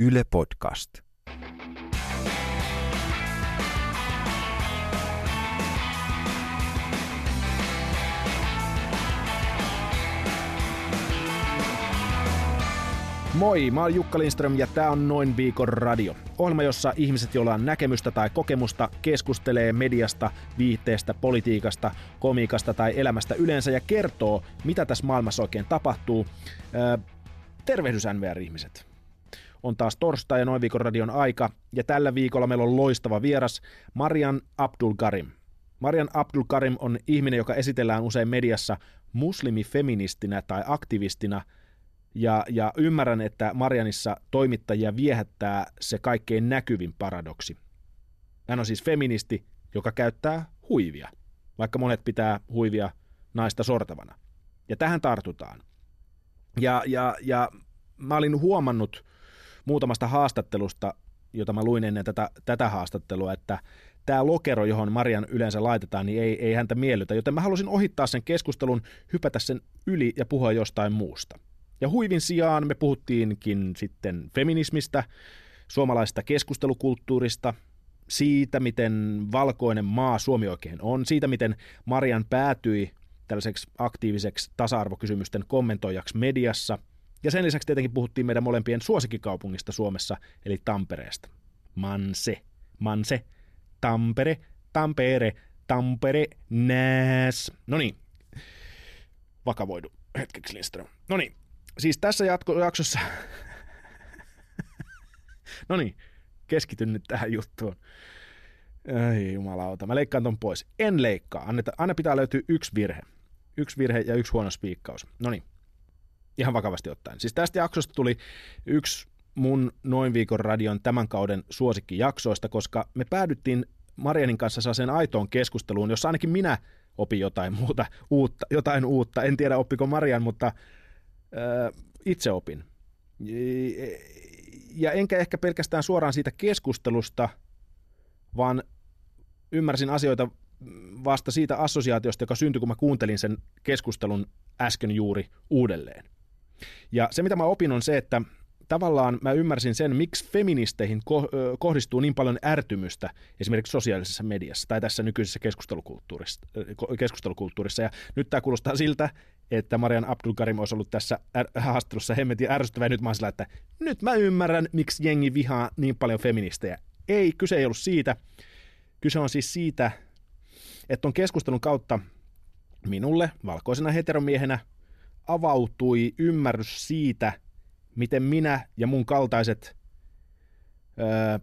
Yle Podcast. Moi, mä oon Jukka Lindström ja tää on Noin viikon radio. Ohjelma, jossa ihmiset, joilla on näkemystä tai kokemusta, keskustelee mediasta, viihteestä, politiikasta, komiikasta tai elämästä yleensä ja kertoo, mitä tässä maailmassa oikein tapahtuu. Öö, tervehdys NVR-ihmiset. On taas torstai ja Noin viikon radion aika ja tällä viikolla meillä on loistava vieras Marian Abdul Karim. Marian Abdul Karim on ihminen, joka esitellään usein mediassa muslimifeministinä tai aktivistina – ja, ja ymmärrän, että Marianissa toimittajia viehättää se kaikkein näkyvin paradoksi. Hän on siis feministi, joka käyttää huivia, vaikka monet pitää huivia naista sortavana. Ja tähän tartutaan. Ja, ja, ja mä olin huomannut muutamasta haastattelusta, jota mä luin ennen tätä, tätä haastattelua, että tämä lokero, johon Marian yleensä laitetaan, niin ei, ei häntä miellytä, joten mä halusin ohittaa sen keskustelun, hypätä sen yli ja puhua jostain muusta. Ja huivin sijaan me puhuttiinkin sitten feminismistä, suomalaisesta keskustelukulttuurista, siitä, miten valkoinen maa Suomi oikein on, siitä, miten Marian päätyi tällaiseksi aktiiviseksi tasa-arvokysymysten kommentoijaksi mediassa. Ja sen lisäksi tietenkin puhuttiin meidän molempien suosikkikaupungista Suomessa, eli Tampereesta. Manse, Manse, Tampere, Tampere, Tampere, Nääs. No niin, vakavoidu hetkeksi Lindström. No niin, siis tässä jatko- jaksossa... no niin, keskityn nyt tähän juttuun. Ei jumalauta, mä leikkaan ton pois. En leikkaa, Anneta, aina pitää löytyä yksi virhe. Yksi virhe ja yksi huono spiikkaus. No niin, ihan vakavasti ottaen. Siis tästä jaksosta tuli yksi mun noin viikon radion tämän kauden suosikkijaksoista, koska me päädyttiin Marianin kanssa sen aitoon keskusteluun, jossa ainakin minä opin jotain muuta, uutta, jotain uutta. En tiedä oppiko Marian, mutta itse opin. Ja enkä ehkä pelkästään suoraan siitä keskustelusta, vaan ymmärsin asioita vasta siitä assosiaatiosta, joka syntyi, kun mä kuuntelin sen keskustelun äsken juuri uudelleen. Ja se, mitä mä opin, on se, että tavallaan mä ymmärsin sen, miksi feministeihin ko- kohdistuu niin paljon ärtymystä esimerkiksi sosiaalisessa mediassa tai tässä nykyisessä keskustelukulttuurissa. keskustelukulttuurissa. Ja nyt tämä kuulostaa siltä, että Marian Abdulkarim olisi ollut tässä haastattelussa hemmetin ärsyttävä, nyt mä sillä, että nyt mä ymmärrän, miksi jengi vihaa niin paljon feministejä. Ei, kyse ei ollut siitä. Kyse on siis siitä, että on keskustelun kautta minulle, valkoisena heteromiehenä, avautui ymmärrys siitä, miten minä ja mun kaltaiset, öö,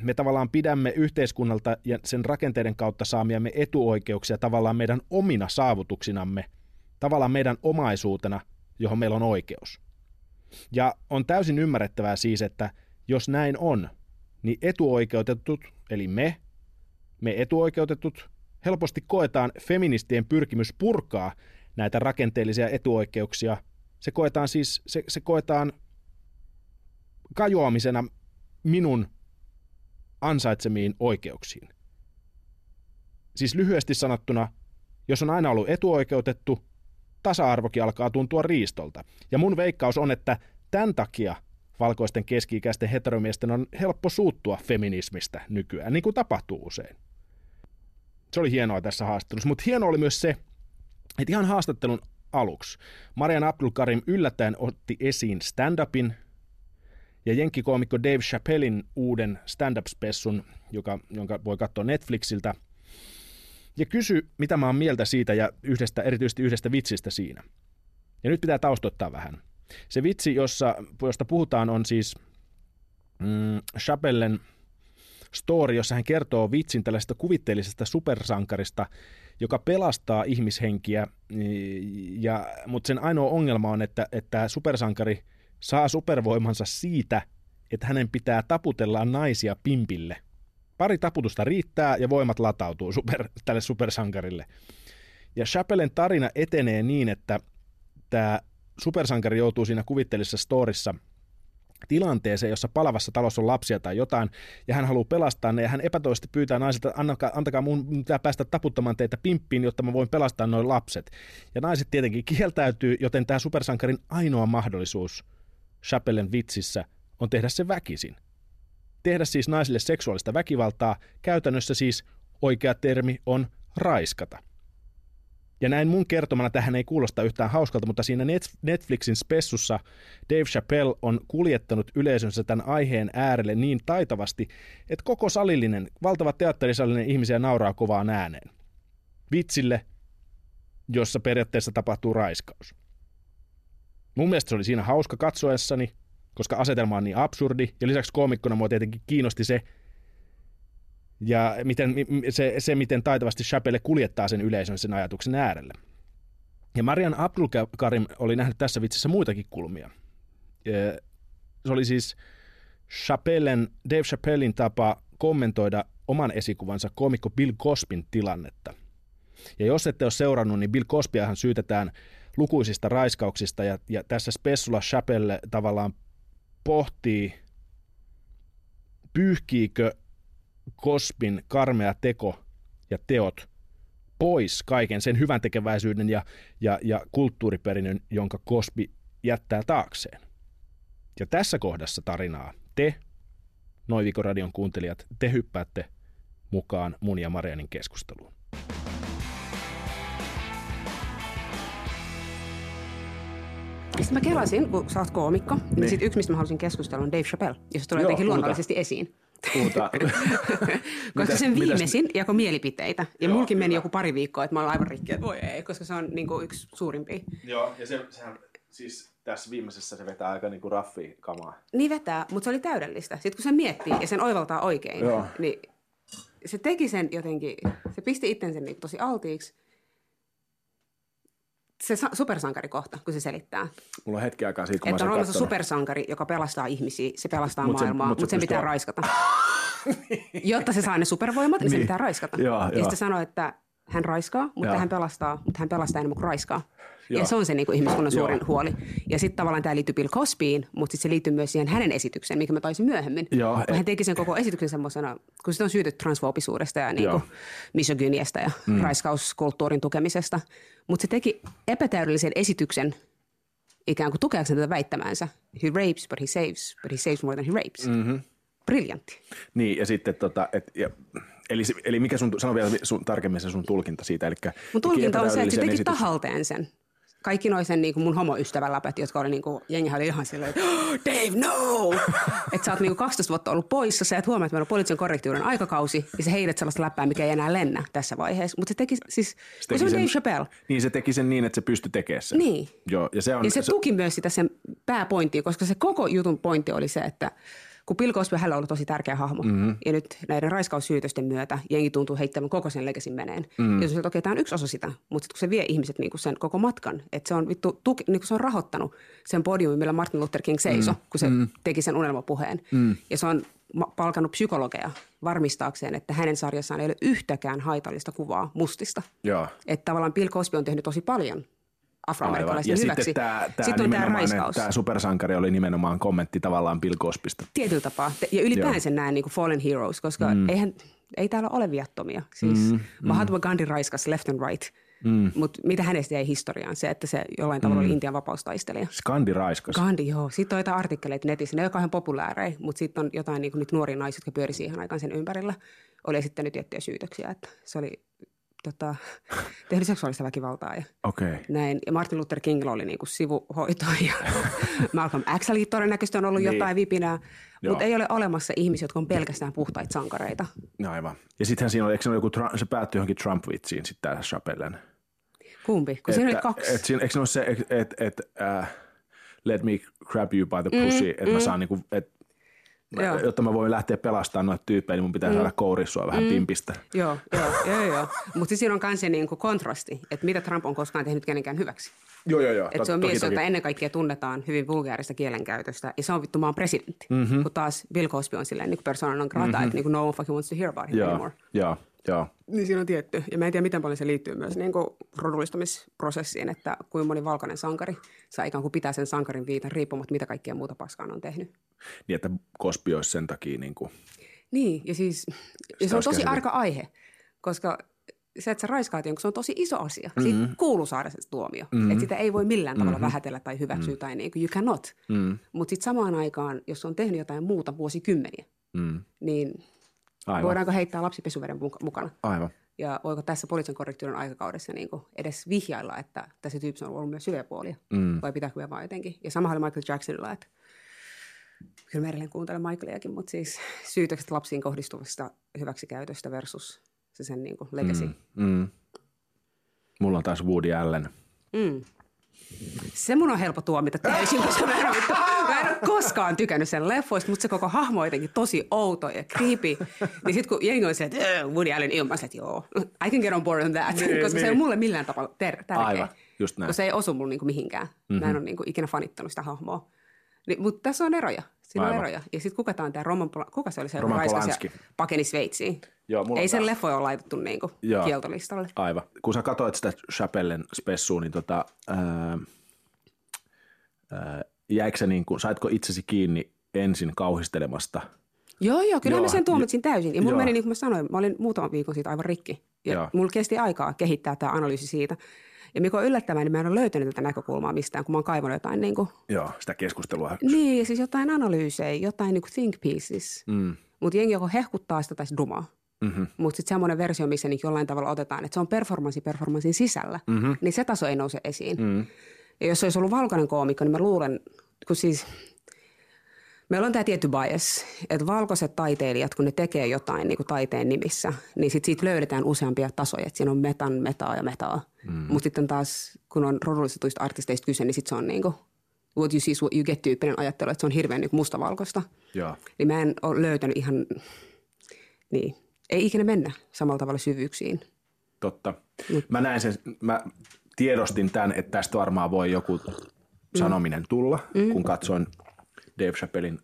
me tavallaan pidämme yhteiskunnalta ja sen rakenteiden kautta saamiamme etuoikeuksia tavallaan meidän omina saavutuksinamme – tavallaan meidän omaisuutena, johon meillä on oikeus. Ja on täysin ymmärrettävää siis, että jos näin on, niin etuoikeutetut, eli me, me etuoikeutetut, helposti koetaan feministien pyrkimys purkaa näitä rakenteellisia etuoikeuksia. Se koetaan siis, se, se koetaan kajoamisena minun ansaitsemiin oikeuksiin. Siis lyhyesti sanottuna, jos on aina ollut etuoikeutettu, tasa-arvokin alkaa tuntua riistolta. Ja mun veikkaus on, että tämän takia valkoisten keski-ikäisten heteromiesten on helppo suuttua feminismistä nykyään, niin kuin tapahtuu usein. Se oli hienoa tässä haastattelussa, mutta hienoa oli myös se, että ihan haastattelun aluksi Marian Abdulkarim yllättäen otti esiin stand-upin ja jenkkikoomikko Dave Chappellin uuden stand-up-spessun, joka, jonka voi katsoa Netflixiltä – ja kysy, mitä mä oon mieltä siitä ja yhdestä, erityisesti yhdestä vitsistä siinä. Ja nyt pitää taustoittaa vähän. Se vitsi, jossa, josta puhutaan, on siis mm, Chapellen story, jossa hän kertoo vitsin tällaisesta kuvitteellisesta supersankarista, joka pelastaa ihmishenkiä, ja, mutta sen ainoa ongelma on, että, että supersankari saa supervoimansa siitä, että hänen pitää taputella naisia pimpille – Pari taputusta riittää ja voimat latautuu super, tälle supersankarille. Ja Chappellen tarina etenee niin, että tämä supersankari joutuu siinä kuvitteellisessa storissa tilanteeseen, jossa palavassa talossa on lapsia tai jotain, ja hän haluaa pelastaa ne, ja hän epätoisesti pyytää naisilta, antakaa, antakaa mun pitää päästä taputtamaan teitä pimppiin, jotta mä voin pelastaa noin lapset. Ja naiset tietenkin kieltäytyy, joten tämä supersankarin ainoa mahdollisuus Chappellen vitsissä on tehdä se väkisin. Tehdä siis naisille seksuaalista väkivaltaa, käytännössä siis oikea termi on raiskata. Ja näin mun kertomana tähän ei kuulosta yhtään hauskalta, mutta siinä Netflixin spessussa Dave Chappelle on kuljettanut yleisönsä tämän aiheen äärelle niin taitavasti, että koko salillinen, valtava teatterisalillinen ihmisiä nauraa kovaan ääneen. Vitsille, jossa periaatteessa tapahtuu raiskaus. Mun mielestä se oli siinä hauska katsoessani, koska asetelma on niin absurdi, ja lisäksi koomikkona mua tietenkin kiinnosti se, ja miten, se, se, miten taitavasti Chappelle kuljettaa sen yleisön sen ajatuksen äärelle. Ja Marian Abdulkarim oli nähnyt tässä vitsissä muitakin kulmia. Se oli siis Chappellen, Dave Chappellin tapa kommentoida oman esikuvansa komikko Bill Cospin tilannetta. Ja jos ette ole seurannut, niin Bill Cosbyahan syytetään lukuisista raiskauksista, ja, ja tässä Spessula Chappelle tavallaan pohtii, pyyhkiikö Kospin karmea teko ja teot pois kaiken sen hyvän tekeväisyyden ja, ja, ja kulttuuriperinnön, jonka Kospi jättää taakseen. Ja tässä kohdassa tarinaa te, Noivikoradion kuuntelijat, te hyppäätte mukaan mun ja Marianin keskusteluun. Sitten mä kelasin, kun sä oot koomikko, niin, niin sit yksi, mistä mä halusin keskustella, on Dave Chappelle, jos se tulee Joo, jotenkin luonnollisesti esiin. Puhutaan. koska sen viimeisin mitäs? jako mielipiteitä. Ja Joo, mulkin meni joku pari viikkoa, että mä olen aivan rikki, että voi ei, koska se on niin kuin yksi suurimpia. Joo, ja se, sehän siis tässä viimeisessä se vetää aika niin kuin raffi kamaa. Niin vetää, mutta se oli täydellistä. Sitten kun se miettii ja sen oivaltaa oikein, Joo. niin se teki sen jotenkin, se pisti itsensä niin tosi altiiksi se supersankarikohta, kun se selittää. Mulla on hetki aikaa siitä, kun Että on olemassa supersankari, joka pelastaa ihmisiä, se pelastaa mut maailmaa, mutta mut sen pitää raiskata. Jotta se saa ne supervoimat, niin, niin. se pitää raiskata. Joo, ja sitten sanoo, että hän raiskaa, mutta Joo. hän pelastaa, mutta hän pelastaa enemmän kuin raiskaa. Joo. Ja se on se niin kuin ihmiskunnan suurin Joo. huoli. Ja sitten tavallaan tämä liittyy Bill Cosbyin, mutta sitten se liittyy myös siihen hänen esitykseen, mikä mä taisin myöhemmin. Joo. Kun hän teki sen koko esityksen semmoisena, kun sitä on syytetty transfoobisuudesta ja niin kuin misogyniasta ja mm. raiskauskulttuurin tukemisesta. Mutta se teki epätäydellisen esityksen ikään kuin tukeakseen tätä väittämäänsä. He rapes, but he saves, but he saves more than he rapes. Mm-hmm. Briljantti. Niin, ja sitten tota, et, ja, eli, eli mikä sun, sano vielä sun, tarkemmin se sun tulkinta siitä. Eli Mun tulkinta on se, että se teki esitys. tahalteen sen kaikki noin sen niin kuin mun homoystävän läpät, jotka oli niin kuin, jengi oli ihan silleen, että oh, Dave, no! että sä oot niin kuin 12 vuotta ollut poissa, sä et huomaa, että meillä on poliittisen korrektiuden aikakausi, ja sä heidät sellaista läppää, mikä ei enää lennä tässä vaiheessa. Mutta se teki siis, se, teki se on sen, Dave Chappelle. Niin, se teki sen niin, että se pystyi tekemään sen. Niin. Joo, ja se, on, ja se, se tuki myös sitä sen pääpointtia, koska se koko jutun pointti oli se, että – kun Bill Cosby hänellä on ollut tosi tärkeä hahmo. Mm-hmm. Ja nyt näiden raiskaussyytösten myötä jengi tuntuu heittämään koko sen legasin meneen. Mm-hmm. Ja se, okei, tämä on yksi osa sitä, mutta sitten kun se vie ihmiset niin kuin sen koko matkan, että se on, vittu, tuki, niin kuin se on rahoittanut sen podiumin, millä Martin Luther King seisoi, mm-hmm. kun se mm-hmm. teki sen unelmapuheen. Mm-hmm. Ja se on palkannut psykologeja varmistaakseen, että hänen sarjassaan ei ole yhtäkään haitallista kuvaa mustista. Joo. Että tavallaan Bill Cosby on tehnyt tosi paljon afroamerikkalaisten ja hyväksi. Sitten, tämä, tämä, sitten on tämä raiskaus. Tämä supersankari oli nimenomaan kommentti tavallaan Bill Cosbysta. Tietyllä tapaa. Ja ylipäänsä nämä niin kuin fallen heroes, koska mm. eihän, ei täällä ole viattomia. Siis mm. Mahatma mm. Gandhi raiskas left and right. Mm. Mutta mitä hänestä jäi historiaan? Se, että se jollain tavalla mm. oli Intian vapaustaistelija. Gandhi raiskas. Gandhi, joo. Sitten on jotain artikkeleita netissä. Ne ole kauhean populääreja, mutta sitten on jotain niin kuin, nyt nuoria naisia, jotka pyöri siihen aikaan sen ympärillä. Oli esittänyt tiettyjä syytöksiä. Että se oli tota, tehnyt seksuaalista väkivaltaa ja okay. näin. Ja Martin Luther Kingillä oli niinku sivuhoito ja Malcolm Xllä todennäköisesti on ollut niin. jotain vipinää. Mutta ei ole olemassa ihmisiä, jotka on pelkästään puhtaita sankareita. No aivan. Ja sittenhän siinä oli, eikö se, joku, se päättyi johonkin Trump-vitsiin sitten tämä Chapellen? Kumpi? Kun siinä oli kaksi. Et, et, eikö se ole se, että et, et, uh, let me grab you by the pussy, mm, että mm. mä saan niinku, että Joo. jotta mä voin lähteä pelastamaan noita tyyppejä, niin mun pitää mm. saada kourissua vähän mm. pimpistä. Joo, joo, joo. joo. Mutta siinä on myös se niin kuin kontrasti, että mitä Trump on koskaan tehnyt kenenkään hyväksi. Joo, joo, joo. Että se on mies, jota ennen kaikkea tunnetaan hyvin vulgaarista kielenkäytöstä, ja se on vittu maan presidentti. Mm-hmm. Kun taas Bill Cosby on silleen niin persona non grata, mm-hmm. että niin no one fucking wants to hear about him joo, anymore. Joo, joo. Niin siinä on tietty. Ja mä en tiedä, miten paljon se liittyy myös niin kuin rodullistamisprosessiin, että kuinka moni valkoinen sankari saa ikään kuin pitää sen sankarin viitan riippumatta, mitä kaikkea muuta paskaan on tehnyt. Niin, että Cosby olisi sen takia niin kuin... Niin, ja siis ja se on tosi arka aihe, koska se, että sä raiskaat jonkun, se on tosi iso asia. Mm-hmm. Siitä kuuluu saada se tuomio. Mm-hmm. Että sitä ei voi millään tavalla mm-hmm. vähätellä tai hyväksyä mm-hmm. tai niin kuin, you cannot. Mm-hmm. Mutta sitten samaan aikaan, jos on tehnyt jotain muuta vuosikymmeniä, mm-hmm. niin Aivan. voidaanko heittää lapsipesuveden mukana? Aivan. Ja voiko tässä poliisin korrektiuden aikakaudessa niin kuin edes vihjailla, että tässä tyyppissä on ollut myös syöpuolia? Mm. Vai pitääkö me vaan jotenkin? Ja sama oli Michael Jacksonilla, että kyllä mä edelleen kuuntelen Michaeliakin, mutta siis syytökset lapsiin kohdistuvasta hyväksikäytöstä versus se sen niin kuin legacy. Mm, mm. Mulla on taas Woody Allen. Mm. Se mun on helppo tuomita täysin, koska mä en, ole, mä en ole koskaan tykännyt sen leffoista, mutta se koko hahmo on jotenkin tosi outo ja creepy. Niin sit kun jengi on se, että Woody Allen ilman, että joo, I can get on board on that, niin, koska niin. se ei ole niin. mulle millään tapaa ter- tärkeä. Aivan, just näin. Koska se ei osu mulle niinku mihinkään. Mm-hmm. Mä en mhm. ole niinku ikinä fanittanut sitä hahmoa. Niin, mutta tässä on eroja. Siinä Aivan. on eroja. Ja sitten kuka tämä Roman, kuka se oli se, Roman Polanski. pakeni Sveitsiin? Joo, mulla Ei sen leffoja ole laitettu niinku kieltolistalle. Aivan. Kun sä katsoit sitä Chapellen spessua, niin tota, ää, ää, jäikö niin kuin, saitko itsesi kiinni ensin kauhistelemasta – Joo, joo, kyllä joo, mä sen tuomitsin täysin. Ja mulla meni, niin kuin mä sanoin, mä olin muutaman viikon siitä aivan rikki. Ja joo. mulla kesti aikaa kehittää tämä analyysi siitä. Ja mikä on yllättävää, niin mä en ole löytänyt tätä näkökulmaa mistään, kun mä oon kaivannut jotain niin kuin, Joo, sitä keskustelua. Niin, siis jotain analyysejä, jotain niin kuin think pieces. Mm. Mutta jengi joko hehkuttaa sitä tai dumaa. Mm-hmm. Mutta sitten semmoinen versio, missä niin jollain tavalla otetaan, että se on performanssi performanssin sisällä, mm-hmm. niin se taso ei nouse esiin. Mm-hmm. Ja jos se olisi ollut valkoinen koomikko, niin mä luulen, kun siis Meillä on tämä tietty bias, että valkoiset taiteilijat, kun ne tekee jotain niin kuin taiteen nimissä, niin sit siitä löydetään useampia tasoja. Että siinä on metan, metaa ja metaa. Mm. Mutta sitten taas, kun on rodullistetuista artisteista kyse, niin sitten se on niin kuin what you see what you get tyyppinen ajattelu, että se on hirveän niin mustavalkoista. Ja. Niin mä en ole löytänyt ihan, niin, ei ikinä mennä samalla tavalla syvyyksiin. Totta. Mut. Mä näin sen, mä tiedostin tämän, että tästä varmaan voi joku sanominen tulla, mm. kun katsoin Dave Chappellin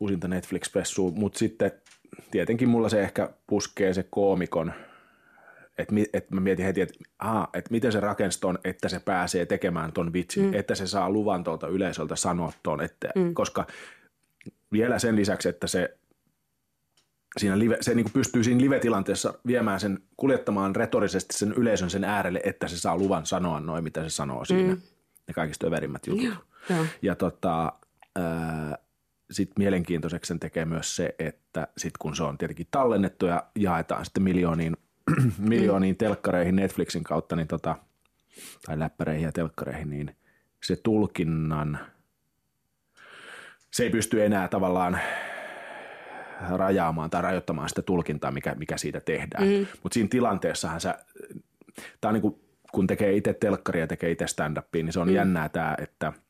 uusinta Netflix-pessua, mutta sitten tietenkin mulla se ehkä puskee se koomikon, että et mä mietin heti, että et miten se rakensi ton, että se pääsee tekemään ton vitsin, mm. että se saa luvan tuolta yleisöltä sanoa ton, että, mm. koska vielä sen lisäksi, että se siinä live, se niin pystyy siinä live-tilanteessa viemään sen, kuljettamaan retorisesti sen yleisön sen äärelle, että se saa luvan sanoa noin, mitä se sanoo siinä. Mm. Ne kaikista överimmät jutut. Ja, ja. ja tota, sitten mielenkiintoiseksi sen tekee myös se, että sit kun se on tietenkin tallennettu ja jaetaan sitten miljooniin, miljooniin telkkareihin Netflixin kautta, niin tota, tai läppäreihin ja telkkareihin, niin se tulkinnan, se ei pysty enää tavallaan rajaamaan tai rajoittamaan sitä tulkintaa, mikä, mikä siitä tehdään. Mm. Mutta siinä tilanteessahan sä, tää on niin kuin, kun tekee itse telkkaria ja tekee itse stand-upia, niin se on mm. jännää tämä, että –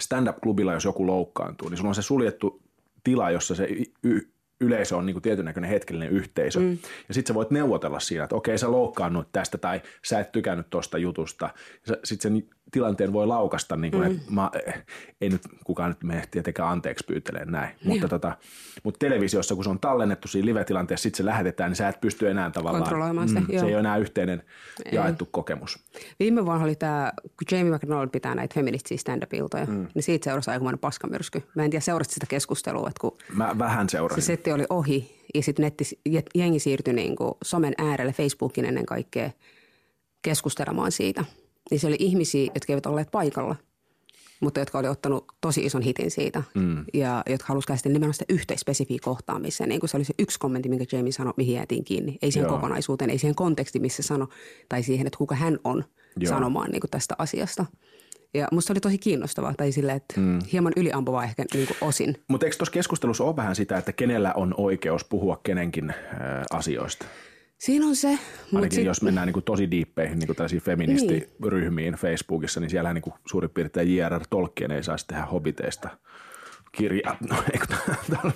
stand-up-klubilla, jos joku loukkaantuu, niin sulla on se suljettu tila, jossa se y- yleisö on niin kuin tietyn näköinen hetkellinen yhteisö. Mm. Ja sitten sä voit neuvotella siinä, että okei sä loukkaannut tästä tai sä et tykännyt tuosta jutusta. Sitten sen tilanteen voi laukasta, niin kuin, mm. että mä, ei nyt kukaan nyt mene tietenkään anteeksi pyytelee näin. Mutta, tota, mutta televisiossa, kun se on tallennettu siinä live-tilanteessa, sitten se lähetetään, niin sä et pysty enää tavallaan. Kontrolloimaan sitä, mm, Se ei ole enää yhteinen ei. jaettu kokemus. Viime vuonna oli tämä, kun Jamie McDonald pitää näitä feministisiä stand-up-iltoja, mm. niin siitä seurasi aikamoinen paskamyrsky. Mä en tiedä, seurasit sitä keskustelua. Että kun Mä vähän seurasin. Se setti oli ohi ja sitten netti, jengi siirtyi niin kuin somen äärelle, Facebookin ennen kaikkea keskustelemaan siitä – niin se oli ihmisiä, jotka eivät olleet paikalla, mutta jotka oli ottanut tosi ison hitin siitä mm. ja jotka halusivat käsitellä nimenomaan sitä yhteispesifiä kohtaa, missä niin kuin se oli se yksi kommentti, minkä Jamie sanoi, mihin jäätiin kiinni. Ei siihen Joo. kokonaisuuteen, ei siihen konteksti, missä sanoi, tai siihen, että kuka hän on Joo. sanomaan niin kuin tästä asiasta. Ja musta oli tosi kiinnostavaa, tai sille, että mm. hieman yliampuvaa ehkä niin kuin osin. Mutta eikö tuossa keskustelussa ole vähän sitä, että kenellä on oikeus puhua kenenkin äh, asioista? Siinä on se. Ainakin sit... jos mennään niin kuin tosi diippeihin niin kuin tällaisiin feministiryhmiin niin. Facebookissa, niin siellä niin kuin suurin piirtein J.R.R. Tolkien ei saisi tehdä hobiteista kirja. No,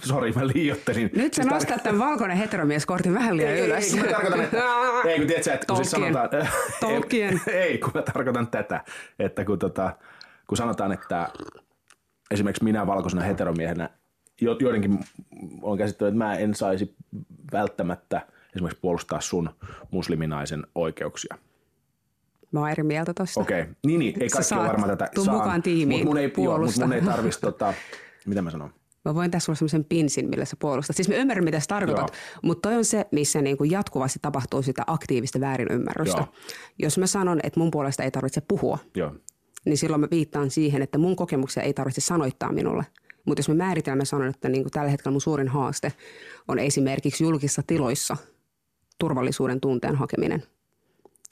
sori, mä liiottelin. Nyt sä siis nostat tämän valkoinen heteromieskortin vähän liian ei, ylös. Ei, kun mä tarkoitan, että, ei, kun tiedät että kun siis sanotaan, Tolkien. ei, ei, kun mä tarkoitan tätä, että kun, tota, kun sanotaan, että esimerkiksi minä valkoisena heteromiehenä joidenkin on käsittänyt, että mä en saisi välttämättä – esimerkiksi puolustaa sun musliminaisen oikeuksia. Mä oon eri mieltä tosta. Okei, okay. niin, niin ei kaikki ole varmaan tätä saa. mukaan tiimiin Mutta mun ei, joo, mut mun ei tarvitsisi, tota, mitä mä sanon, Mä voin tässä olla semmoisen pinsin, millä sä puolustat. Siis mä ymmärrän, mitä sä tarkoitat, Joo. mutta toi on se, missä niin kuin jatkuvasti tapahtuu sitä aktiivista väärinymmärrystä. Joo. Jos mä sanon, että mun puolesta ei tarvitse puhua, Joo. niin silloin mä viittaan siihen, että mun kokemuksia ei tarvitse sanoittaa minulle. Mutta jos me määritelmä sanon, että niin kuin tällä hetkellä mun suurin haaste on esimerkiksi julkisissa tiloissa turvallisuuden tunteen hakeminen –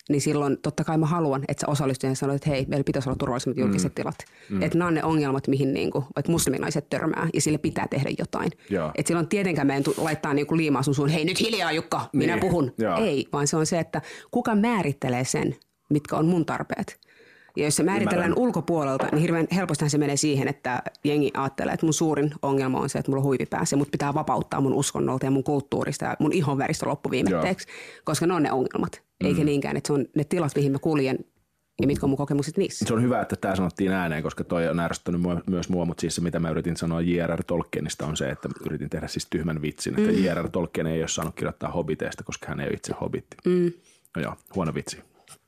niin silloin totta kai mä haluan, että sä osallistut ja sanot, että hei, meillä pitäisi olla turvallisemmat julkiset mm. tilat. Mm. Että nämä on ne ongelmat, mihin niin kuin, vaikka musliminaiset törmää ja sille pitää tehdä jotain. Että silloin tietenkään meidän laittaa niin kuin liimaa sun suun, hei nyt hiljaa Jukka, minä niin. puhun. Ja. Ei, vaan se on se, että kuka määrittelee sen, mitkä on mun tarpeet. Ja jos se määritellään Ymmärrän. ulkopuolelta, niin hirveän helposti se menee siihen, että jengi ajattelee, että mun suurin ongelma on se, että mulla on huivi päässä. Mut pitää vapauttaa mun uskonnolta ja mun kulttuurista ja mun ihonväristä loppuviimetteeksi, koska ne on ne ongelmat. Mm. Eikä niinkään, että se on ne tilat, mihin mä kuljen ja mitkä on mun kokemukset niissä. Se on hyvä, että tämä sanottiin ääneen, koska toi on ärsyttänyt myös mua, mutta siis se, mitä mä yritin sanoa J.R.R. Tolkienista on se, että yritin tehdä siis tyhmän vitsin, että mm. J.R.R. Tolkien ei ole saanut kirjoittaa hobiteista, koska hän ei ole itse hobitti. Mm. No joo, huono vitsi.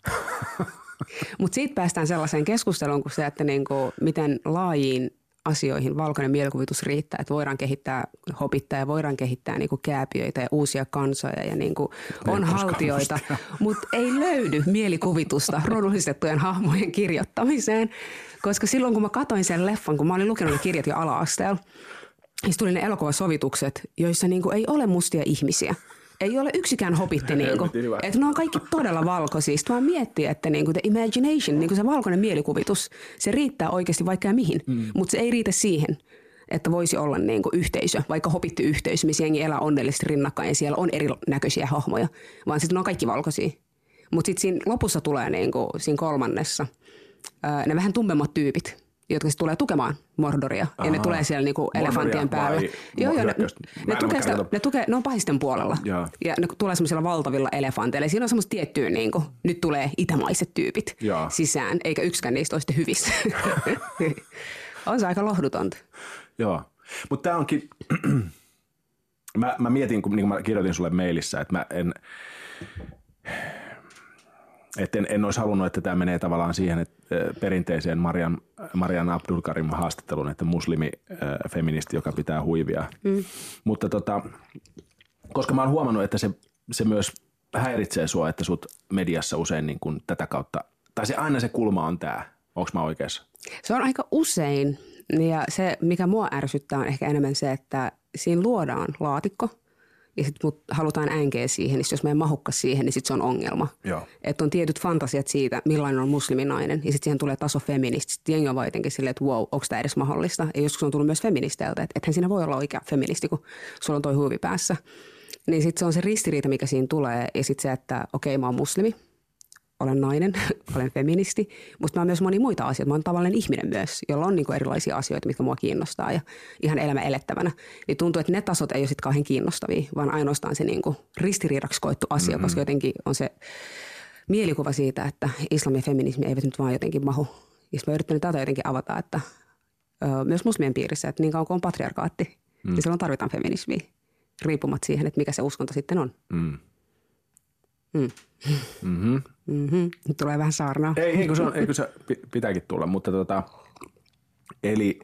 Mutta siitä päästään sellaiseen keskusteluun kuin se, että niinku, miten laajiin asioihin valkoinen mielikuvitus riittää, että voidaan kehittää hobittaa ja voidaan kehittää niinku kääpiöitä ja uusia kansoja ja niinku on haltioita, mutta ei löydy mielikuvitusta rodullistettujen hahmojen kirjoittamiseen, koska silloin kun mä katoin sen leffan, kun mä olin lukenut ne kirjat jo ala-asteella, niin tuli ne elokuvasovitukset, joissa niinku ei ole mustia ihmisiä – ei ole yksikään hobitti. Niinku. Että ne on kaikki todella valkoisia. Sitten vaan miettiä, että niinku the imagination, niinku se valkoinen mielikuvitus, se riittää oikeasti vaikka mihin. Mm. Mutta se ei riitä siihen että voisi olla niin kuin yhteisö, vaikka hobittiyhteisö, missä jengi elää onnellisesti rinnakkain ja siellä on erinäköisiä hahmoja, vaan sitten ne on kaikki valkoisia. Mutta sitten siinä lopussa tulee niin kuin, siinä kolmannessa ne vähän tummemmat tyypit, jotka sitten tulee tukemaan Mordoria. Aha. Ja ne tulee siellä niinku elefantien päällä. Joo, joo, ne, ne, tukee sitä, ne, tukee, ne on pahisten puolella. Ja, ja ne tulee semmoisilla valtavilla elefanteilla. Siinä on semmoista tiettyä, niinku, nyt tulee itämaiset tyypit ja. sisään, eikä yksikään niistä ole sitten hyvissä. on se aika lohdutonta. Joo, mutta tämä onkin, mä, mä mietin, kun niin mä kirjoitin sulle mailissa, että mä en, et en, en olisi halunnut, että tämä menee tavallaan siihen että perinteiseen Marian, Marian Abdulkarim haastatteluun, että muslimi feministi, joka pitää huivia. Mm. Mutta tota, koska mä oon huomannut, että se, se myös häiritsee sua, että sut mediassa usein niin kuin tätä kautta, tai se aina se kulma on tämä. Onko mä oikeassa? Se on aika usein. Ja se, mikä mua ärsyttää, on ehkä enemmän se, että siinä luodaan laatikko – ja sitten mut halutaan änkeä siihen, niin jos me ei mahukka siihen, niin sitten se on ongelma. Että on tietyt fantasiat siitä, millainen on musliminainen, ja sitten siihen tulee taso feministi. Sitten jengi on vaan jotenkin silleen, että wow, onko tämä edes mahdollista? Ja joskus on tullut myös feministeiltä, että ethän siinä voi olla oikea feministi, kun sulla on toi huivi päässä. Niin sitten se on se ristiriita, mikä siinä tulee, ja sitten se, että okei, okay, mä oon muslimi, olen nainen, olen feministi, mutta mä oon myös moni muita asioita. Mä oon tavallinen ihminen myös, jolla on niinku erilaisia asioita, mitkä mua kiinnostaa ja ihan elämä elettävänä. Niin tuntuu, että ne tasot ei ole sitten kauhean kiinnostavia, vaan ainoastaan se niinku ristiriidaksi koettu asia, mm-hmm. koska jotenkin on se mielikuva siitä, että islam ja feminismi eivät nyt vaan jotenkin mahu. Ja mä yrittänyt tätä jotenkin avata, että ö, myös muslimien piirissä, että niin kauan kuin on patriarkaatti, mm. niin silloin tarvitaan feminismiä, riippumatta siihen, että mikä se uskonto sitten on. Mm. Mm. Mm-hmm. Mm-hmm. Tulee vähän saarnaa. Ei, eikö se, on, eikö se pitääkin tulla, mutta tota, eli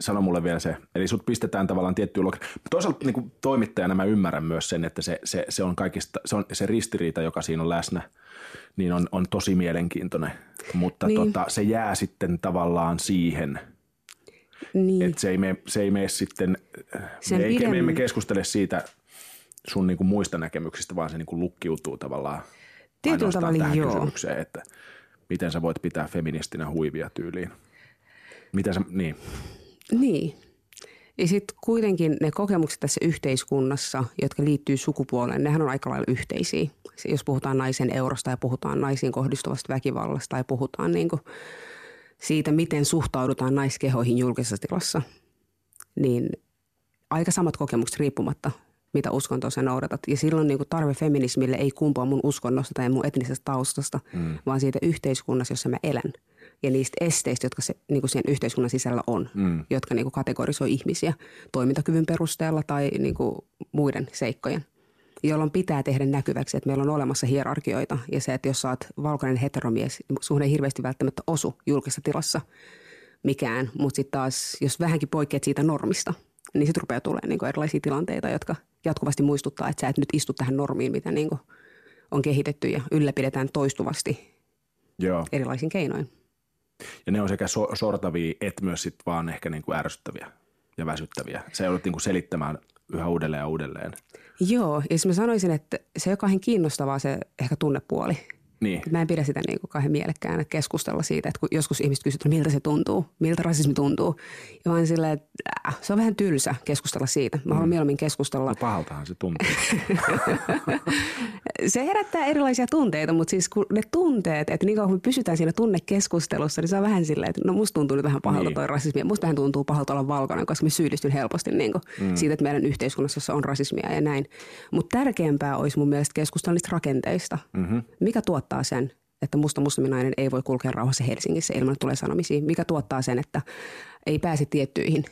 sano mulle vielä se. Eli sut pistetään tavallaan tiettyyn logiikkaan. Toisaalta niin kuin toimittajana mä ymmärrän myös sen, että se, se, se on kaikista, se, on, se ristiriita, joka siinä on läsnä, niin on, on tosi mielenkiintoinen. Mutta niin. tota, se jää sitten tavallaan siihen. Niin. Että se ei mene, se ei mene sitten, Sen me, ei, me emme keskustele siitä – sun niin kuin muista näkemyksistä, vaan se niin kuin lukkiutuu tavallaan Tietyllä tavalla tähän joo. kysymykseen, että miten sä voit pitää feministinä huivia tyyliin. Mitä sä, niin. Niin. Ja sitten kuitenkin ne kokemukset tässä yhteiskunnassa, jotka liittyy sukupuoleen, nehän on aika lailla yhteisiä. Jos puhutaan naisen eurosta ja puhutaan naisiin kohdistuvasta väkivallasta ja puhutaan niin kuin siitä, miten suhtaudutaan naiskehoihin julkisessa tilassa, niin aika samat kokemukset riippumatta mitä uskontoa sä noudatat. Ja silloin niin kuin tarve feminismille ei kumpua mun uskonnosta tai mun etnisestä taustasta, mm. vaan siitä yhteiskunnassa, jossa mä elän. Ja niistä esteistä, jotka se, niin kuin siihen yhteiskunnan sisällä on, mm. jotka niin kuin kategorisoi ihmisiä toimintakyvyn perusteella tai niin kuin muiden seikkojen jolloin pitää tehdä näkyväksi, että meillä on olemassa hierarkioita. Ja se, että jos sä oot valkoinen heteromies, sun ei hirveästi välttämättä osu julkisessa tilassa – mikään, mutta sitten taas, jos vähänkin poikkeat siitä normista, niin sitten rupeaa tulemaan niin erilaisia tilanteita, jotka jatkuvasti muistuttaa, että sä et nyt istu tähän normiin, mitä niin on kehitetty ja ylläpidetään toistuvasti Joo. erilaisin keinoin. Ja ne on sekä so- sortavia, että myös sit vaan ehkä niin kuin ärsyttäviä ja väsyttäviä. Se joudut niin kuin selittämään yhä uudelleen ja uudelleen. Joo, ja mä sanoisin, että se on kauhean kiinnostavaa se ehkä tunnepuoli. Niin. Mä en pidä sitä niin kuin kauhean mielekkäänä keskustella siitä, että kun joskus ihmiset kysyvät, miltä se tuntuu, miltä rasismi tuntuu. Ja vaan silleen, että äh, se on vähän tylsä keskustella siitä. Mä haluan mm. mieluummin keskustella. No pahaltahan se tuntuu. se herättää erilaisia tunteita, mutta siis kun ne tunteet, että niin kauan kun me pysytään siinä tunnekeskustelussa, niin se on vähän silleen, että no musta tuntuu nyt vähän pahalta niin. toi rasismi. Ja musta vähän tuntuu pahalta olla valkoinen, koska me syyllistyn helposti niin kuin mm. siitä, että meidän yhteiskunnassa on rasismia ja näin. Mutta tärkeämpää olisi mun mielestä keskustella niistä rakenteista. Mm-hmm. Mikä tuottaa sen, että musta musliminainen ei voi kulkea rauhassa Helsingissä ilman, että tulee sanomisia? Mikä tuottaa sen, että ei pääse tiettyihin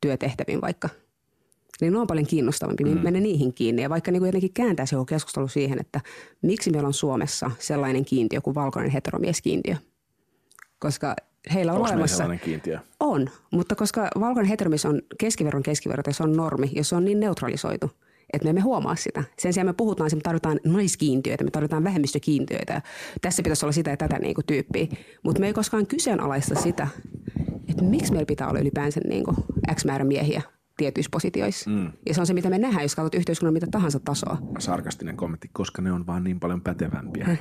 työtehtäviin vaikka – niin ne on paljon kiinnostavampi, niin mm. mennä niihin kiinni. Ja vaikka niin kuin jotenkin kääntää se keskustelu siihen, että miksi meillä on Suomessa sellainen kiintiö kuin valkoinen heteromieskiintiö. Koska heillä on Onko olemassa... kiintiö? On, mutta koska valkoinen heteromies on keskiverron keskiverto ja se on normi, jos se on niin neutralisoitu, että me emme huomaa sitä. Sen sijaan me puhutaan, että me tarvitaan naiskiintiöitä, me tarvitaan vähemmistökiintiöitä. Tässä pitäisi olla sitä ja tätä niin kuin tyyppiä. Mutta me ei koskaan kyseenalaista sitä, että miksi meillä pitää olla ylipäänsä niin kuin X määrä miehiä tietyissä positioissa. Mm. Ja se on se, mitä me nähdään, jos katsot yhteiskunnan mitä tahansa tasoa. Sarkastinen kommentti, koska ne on vaan niin paljon pätevämpiä.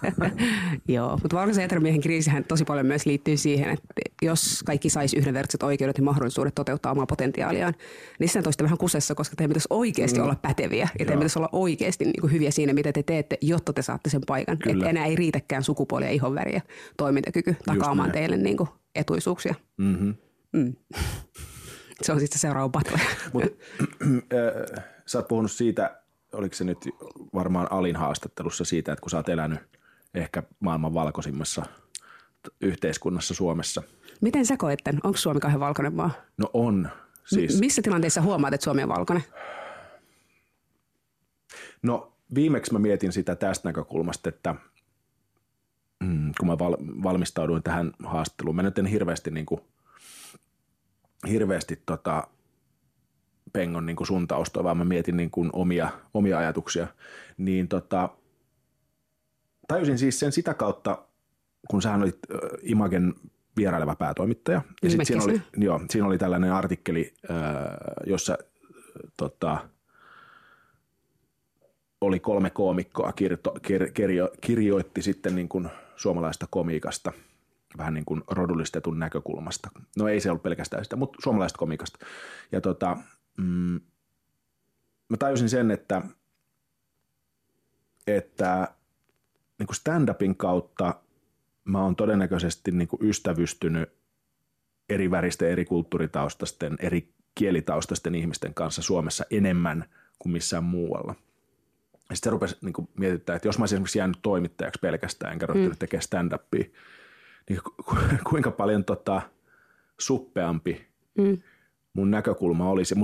Joo, mutta valkoisen heteromiehen kriisihän tosi paljon myös liittyy siihen, että jos kaikki saisi yhdenvertaiset oikeudet ja mahdollisuudet toteuttaa omaa potentiaaliaan, niin se on vähän kusessa, koska teidän pitäisi oikeasti mm. olla päteviä ja teidän pitäisi olla oikeasti niin kuin hyviä siinä, mitä te teette, jotta te saatte sen paikan. Että enää ei riitäkään sukupuoli ja ihonväri ja toimintakyky takaamaan teille niin kuin etuisuuksia. Mm-hmm. Mm. Se on sitten seuraava battle. Mut, äh, sä oot puhunut siitä, oliko se nyt varmaan alin haastattelussa siitä, että kun sä oot elänyt ehkä maailman valkoisimmassa yhteiskunnassa Suomessa. Miten sä koet tämän? Onko Suomi kauhean valkoinen maa? No on. Siis. M- missä tilanteessa huomaat, että Suomi on valkoinen? No viimeksi mä mietin sitä tästä näkökulmasta, että mm, kun mä val- valmistauduin tähän haastatteluun, mä nyt en hirveästi niin kuin – hirveästi tota, pengon niin kuin sun taustoa, vaan mä mietin niin kuin omia, omia ajatuksia, niin tota, tajusin siis sen sitä kautta, kun sähän olit Imagen vieraileva päätoimittaja. Ja sit siinä, oli, joo, siinä oli tällainen artikkeli, jossa tota, oli kolme koomikkoa kirto, kir, kirjo, kirjoitti sitten niin kuin suomalaista komiikasta – vähän niin kuin rodullistetun näkökulmasta. No ei se ollut pelkästään sitä, mutta suomalaisesta komikasta. Ja tota, mm, mä tajusin sen, että, että niin kuin stand-upin kautta mä oon todennäköisesti niin kuin ystävystynyt eri väristen, eri kulttuuritaustasten, eri kielitaustasten ihmisten kanssa Suomessa enemmän kuin missään muualla. Ja sitten se rupesi niin mietittää, että jos mä olisin esimerkiksi jäänyt toimittajaksi pelkästään, enkä mm. tekemään stand-upia, niin kuinka paljon tota, suppeampi mm. mun näkökulma olisi.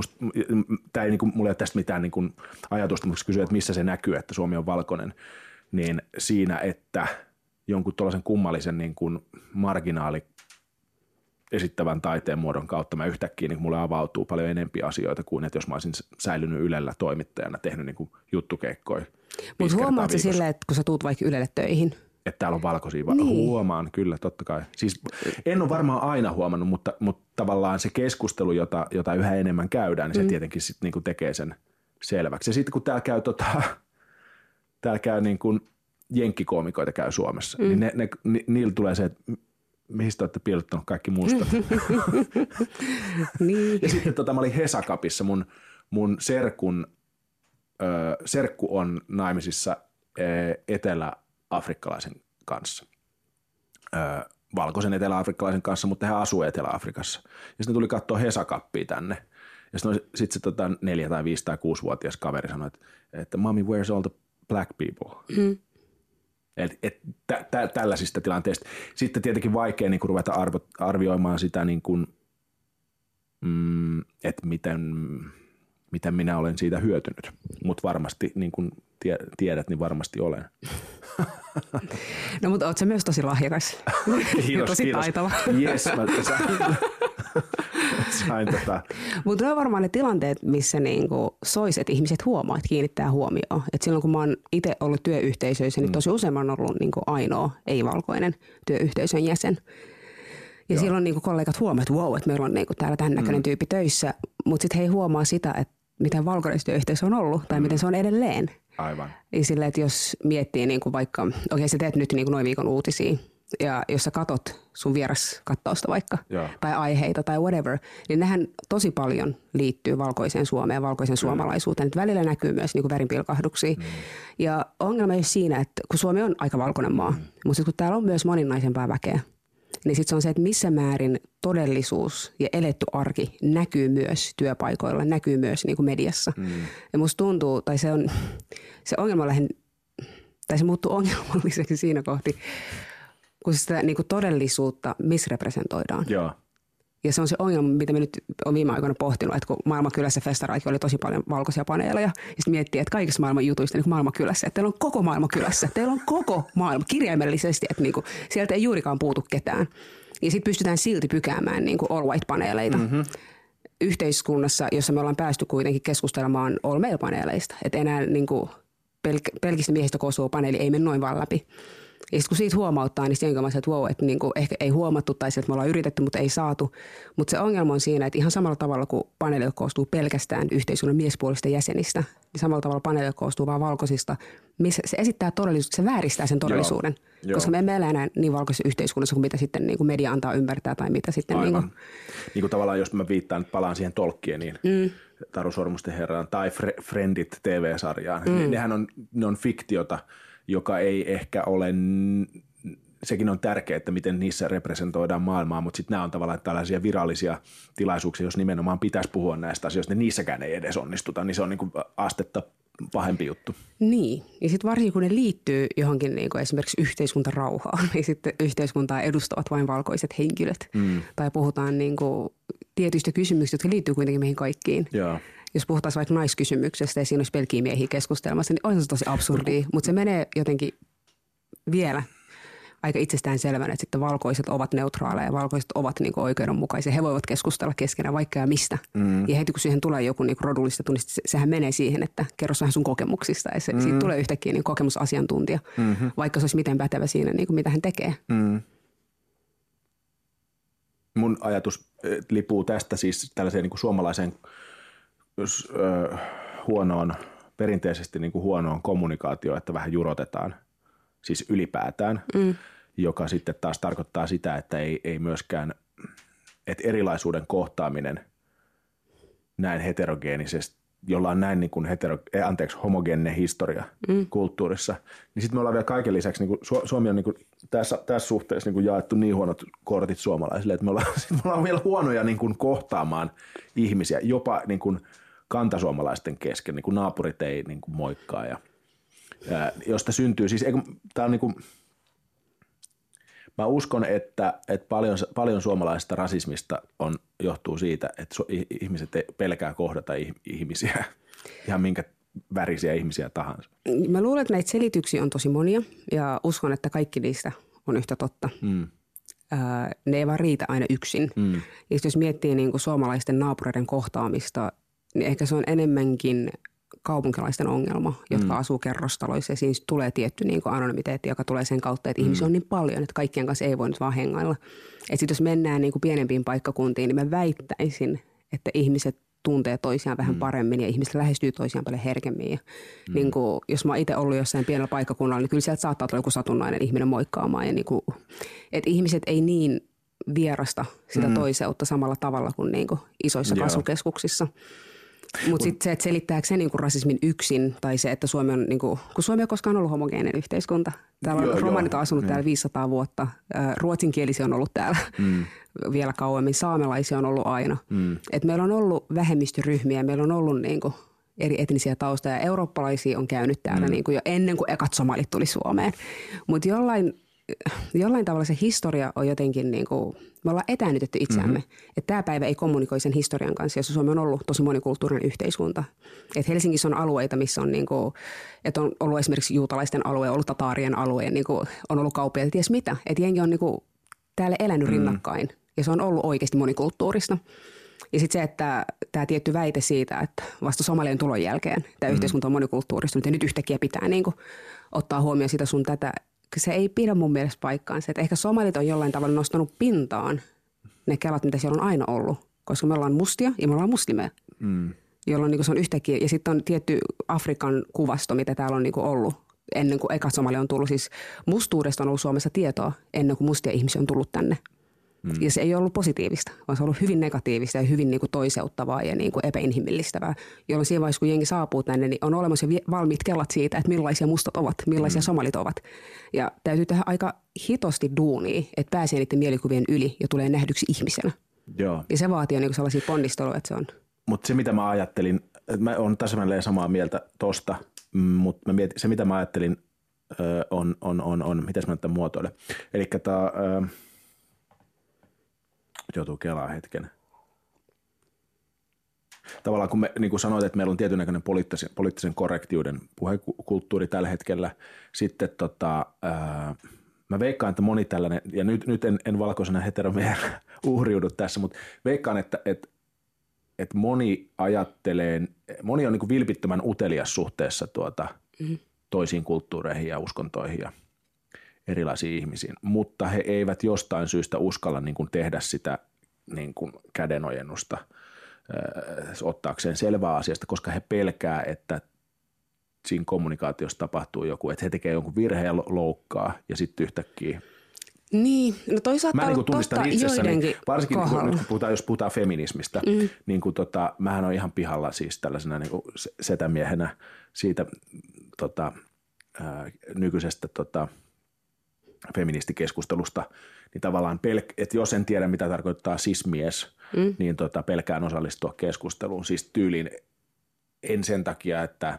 Tää ei, niin kuin, mulla ei ole tästä mitään niin kuin, ajatusta, mutta kysyä, että missä se näkyy, että Suomi on valkoinen, niin siinä, että jonkun tuollaisen kummallisen niin kuin marginaali esittävän taiteen muodon kautta mä yhtäkkiä niin mulle avautuu paljon enempi asioita kuin että jos mä olisin säilynyt Ylellä toimittajana, tehnyt niin juttukeikkoja. Mutta huomaatko sille, että kun sä tuut vaikka Ylelle töihin – että täällä on valkoisia. Niin. Huomaan kyllä, totta kai. Siis en ole varmaan aina huomannut, mutta, mutta tavallaan se keskustelu, jota, jota yhä enemmän käydään, niin se mm. tietenkin sit niinku tekee sen selväksi. Ja sitten kun täällä käy, tota, täällä käy niin kuin jenkkikoomikoita käy Suomessa, niin mm. niin ne, ne, ni, niillä tulee se, että mihin te olette piilottanut kaikki mustat. niin. Ja sitten tota, mä olin Hesakapissa, mun, mun serkun, ö, serkku on naimisissa etelä afrikkalaisen kanssa. Öö, valkoisen etelä-afrikkalaisen kanssa, mutta hän asuu Etelä-Afrikassa. Ja sitten tuli katsoa Hesakappia tänne. Ja sitten sit se tota, neljä tai viisi tai kuusi-vuotias kaveri sanoi, että, että mommy, where's all the black people? Mm. Et, et, tä, tä, tällaisista tilanteista. Sitten tietenkin vaikea niin ruveta arvo, arvioimaan sitä, niin kuin, mm, että miten, miten minä olen siitä hyötynyt. Mutta varmasti, niin kuin tiedät, niin varmasti olen. No mutta oot myös tosi lahjakas. Kiitos, tosi kiitos. taitava. Yes, mä sain, sain tota. Mutta on varmaan ne tilanteet, missä niinku sois, että ihmiset huomaa, että kiinnittää huomioon. Et silloin kun mä oon itse ollut työyhteisöissä, niin mm. tosi usein mä oon ollut niinku ainoa ei-valkoinen työyhteisön jäsen. Ja Joo. silloin niinku kollegat huomaavat, että wow, että meillä on niinku täällä tämän näköinen mm. tyyppi töissä. Mutta sitten he ei huomaa sitä, että miten valkoinen työyhteisö on ollut tai mm. miten se on edelleen. Aivan. Niin sille, että jos miettii niin kuin vaikka, okei okay, sä teet nyt niin kuin noin viikon uutisia, ja jos sä katot sun vieraskattausta vaikka, Joo. tai aiheita tai whatever, niin nehän tosi paljon liittyy valkoiseen Suomeen ja valkoisen suomalaisuuteen. Että välillä näkyy myös niin kuin värinpilkahduksia. Mm. Ja ongelma ei siinä, että kun Suomi on aika valkoinen maa, mm. mutta kun täällä on myös moninaisempaa väkeä, niin sitten se on se, että missä määrin todellisuus ja eletty arki näkyy myös työpaikoilla, näkyy myös niin kuin mediassa. Mm. Ja musta tuntuu, tai se on, se ongelma lähden, tai se muuttuu ongelmalliseksi siinä kohti, kun sitä niin kuin todellisuutta misrepresentoidaan. Joo. Ja se on se ongelma, mitä me nyt on viime aikoina pohtinut, että kun maailmankylässä festaraiki oli tosi paljon valkoisia paneeleja, ja sitten miettii, että kaikissa maailman jutuista niin maailmankylässä, että teillä on koko maailmankylässä, teillä on koko maailma kirjaimellisesti, että niin kuin, sieltä ei juurikaan puutu ketään. Ja sitten pystytään silti pykäämään niin kuin all white-paneeleita. Mm-hmm yhteiskunnassa, jossa me ollaan päästy kuitenkin keskustelemaan all male-paneeleista. Että enää niin kuin pelk- pelkistä miehistä koostuva paneeli ei mene noin vaan läpi. Ja sitten kun siitä huomauttaa, niin siinä on että wow, että niin kuin ehkä ei huomattu tai että me ollaan yritetty, mutta ei saatu. Mutta se ongelma on siinä, että ihan samalla tavalla kuin paneeli koostuu pelkästään yhteiskunnan miespuolista jäsenistä, niin samalla tavalla paneeli koostuu vain valkoisista, missä se esittää todellisuutta, se vääristää sen todellisuuden. Joo, koska me emme elä enää niin valkoisessa yhteiskunnassa kuin mitä sitten niin kuin media antaa ymmärtää tai mitä sitten Aivan. niin kuin... Niin kuin tavallaan, jos mä viittaan, palaan siihen tolkkien, niin mm. Taru Sormusten herran tai Fre- Friendit TV-sarjaan, mm. nehän on, ne on fiktiota – joka ei ehkä ole, sekin on tärkeää, että miten niissä representoidaan maailmaa, mutta sitten nämä on tavallaan tällaisia virallisia tilaisuuksia, jos nimenomaan pitäisi puhua näistä asioista, niin niissäkään ei edes onnistuta, niin se on niin kuin astetta pahempi juttu. Niin, ja sitten varsinkin kun ne liittyy johonkin niin kuin esimerkiksi yhteiskuntarauhaan, niin sitten yhteiskuntaa edustavat vain valkoiset henkilöt. Mm. Tai puhutaan niin kuin tietyistä kysymyksistä, jotka liittyy kuitenkin meihin kaikkiin. Joo jos puhutaan vaikka naiskysymyksestä ja siinä olisi pelkiä miehiä keskustelmassa, niin on se tosi absurdia, mutta se menee jotenkin vielä aika itsestään selvänä, että sitten valkoiset ovat neutraaleja, valkoiset ovat niin kuin oikeudenmukaisia. He voivat keskustella keskenään vaikka ja mistä. Mm. Ja heti kun siihen tulee joku niin rodullistettu, niin sehän menee siihen, että kerro vähän sun kokemuksista. Ja se, mm. siitä tulee yhtäkkiä niin kokemusasiantuntija, mm-hmm. vaikka se olisi miten pätevä siinä, niin kuin mitä hän tekee. Mm. Mun ajatus eh, lipuu tästä siis tällaiseen niin kuin suomalaiseen – jos ö, huonoon, perinteisesti niin kuin huonoon kommunikaatioon, että vähän jurotetaan, siis ylipäätään, mm. joka sitten taas tarkoittaa sitä, että ei, ei myöskään, että erilaisuuden kohtaaminen näin heterogeenisesti, jolla on näin niin kuin hetero, eh, anteeksi, homogeeninen historia mm. kulttuurissa, niin sitten me ollaan vielä kaiken lisäksi, niin kuin Suomi on niin kuin tässä, tässä suhteessa niin kuin jaettu niin huonot kortit suomalaisille, että me ollaan, me ollaan vielä huonoja niin kuin kohtaamaan ihmisiä, jopa niin kuin – kantasuomalaisten kesken, niin kuin naapurit ei niin kuin moikkaa ja, ja josta syntyy, siis tämä on niin kuin, mä uskon, että, että paljon, paljon suomalaisesta rasismista on, johtuu siitä, että su, ihmiset pelkää kohdata ihmisiä, ihan minkä värisiä ihmisiä tahansa. Mä luulen, että näitä selityksiä on tosi monia ja uskon, että kaikki niistä on yhtä totta. Mm. ne ei vaan riitä aina yksin. Mm. Ja jos miettii niin kuin suomalaisten naapureiden kohtaamista niin ehkä se on enemmänkin kaupunkilaisten ongelma, jotka mm. asuu kerrostaloissa ja siinä tulee tietty niin kuin anonymiteetti, joka tulee sen kautta, että mm. ihmisiä on niin paljon, että kaikkien kanssa ei voi nyt vaan hengailla. Että sitten jos mennään niin kuin pienempiin paikkakuntiin, niin mä väittäisin, että ihmiset tuntee toisiaan vähän mm. paremmin ja ihmiset lähestyy toisiaan paljon herkemmin. Ja mm. niin kuin, jos mä itse ollut jossain pienellä paikkakunnalla, niin kyllä sieltä saattaa tulla joku satunnainen ihminen moikkaamaan. Ja niin kuin, että ihmiset ei niin vierasta sitä mm. toiseutta samalla tavalla kuin, niin kuin isoissa Joo. kasvukeskuksissa. Mutta sitten se, että selittääkö se niinku rasismin yksin tai se, että Suomi on, niinku, kun Suomi on koskaan ollut homogeeninen yhteiskunta. Täällä on romanit on asunut mm. täällä 500 vuotta. Ruotsinkielisiä on ollut täällä mm. vielä kauemmin. Saamelaisia on ollut aina. Mm. Et meillä on ollut vähemmistöryhmiä, meillä on ollut niinku eri etnisiä taustoja. Eurooppalaisia on käynyt täällä mm. niinku jo ennen kuin ekat somalit tuli Suomeen. Mutta jollain jollain tavalla se historia on jotenkin niin kuin, me ollaan etäännytetty itseämme. Mm-hmm. Että tämä päivä ei kommunikoi sen historian kanssa, jossa Suomi on ollut tosi monikulttuurinen yhteiskunta. Että Helsingissä on alueita, missä on, niin kuin, että on ollut esimerkiksi juutalaisten alue, ollut tataarien alue, niin kuin, on ollut kaupia, ties mitä. Että jengi on niin kuin, täällä elänyt mm-hmm. rinnakkain ja se on ollut oikeasti monikulttuurista. Ja sitten se, että tämä tietty väite siitä, että vasta Somalian tulon jälkeen tämä mm. yhteiskunta on monikulttuuristunut ja nyt yhtäkkiä pitää niin kuin ottaa huomioon sitä sun tätä, se ei pidä mun mielestä paikkaansa. Että ehkä somalit on jollain tavalla nostanut pintaan ne kelat, mitä siellä on aina ollut, koska me ollaan mustia ja me ollaan muslimeja. Mm. Jolloin niin se on yhtäkkiä, ja sitten on tietty Afrikan kuvasto, mitä täällä on niin ollut ennen kuin eka Somali on tullut. Siis mustuudesta on ollut Suomessa tietoa ennen kuin mustia ihmisiä on tullut tänne. Mm. Ja se ei ollut positiivista, vaan se on ollut hyvin negatiivista ja hyvin niin kuin toiseuttavaa ja niin kuin epäinhimillistävää. Jolloin siinä vaiheessa, kun jengi saapuu tänne, niin on olemassa jo valmiit kellat siitä, että millaisia mustat ovat, millaisia mm. somalit ovat. Ja täytyy tehdä aika hitosti duunia, että pääsee niiden mielikuvien yli ja tulee nähdyksi ihmisenä. Joo. Ja se vaatii niin sellaisia ponnisteluja, että se on. Mutta se, mitä mä ajattelin, että mä olen täsmälleen samaa mieltä tosta, mm, mutta se, mitä mä ajattelin, on, on, on, on miten mä tämän muotoilen. Eli tämä joutuu kelaa hetken. Tavallaan kun me niin kuin sanoit, että meillä on tietyn näköinen poliittisen, poliittisen korrektiuden puhekulttuuri tällä hetkellä, sitten tota, ää, mä veikkaan, että moni tällainen, ja nyt, nyt en, en valkoisena heteromiehenä uhriudu tässä, mutta veikkaan, että, että, että moni ajattelee, moni on niin vilpittömän utelias suhteessa tuota, mm-hmm. toisiin kulttuureihin ja uskontoihin ja erilaisiin ihmisiin, mutta he eivät jostain syystä uskalla niin kuin tehdä sitä niin kuin kädenojennusta äh, ottaakseen selvää asiasta, koska he pelkää, että siinä kommunikaatiossa tapahtuu joku, että he tekevät jonkun virheen ja loukkaa ja sitten yhtäkkiä niin, no toisaalta mä niin tunnistan itsessäni, varsinkin kun, nyt kun puhutaan, jos puhutaan feminismistä, mm. niin kuin tota, mähän on ihan pihalla siis tällaisena niin kuin setämiehenä siitä tota, ää, nykyisestä tota, feministikeskustelusta, niin tavallaan, pelk- että jos en tiedä mitä tarkoittaa sismies, mm. niin tota, pelkään osallistua keskusteluun. Siis tyylin en sen takia, että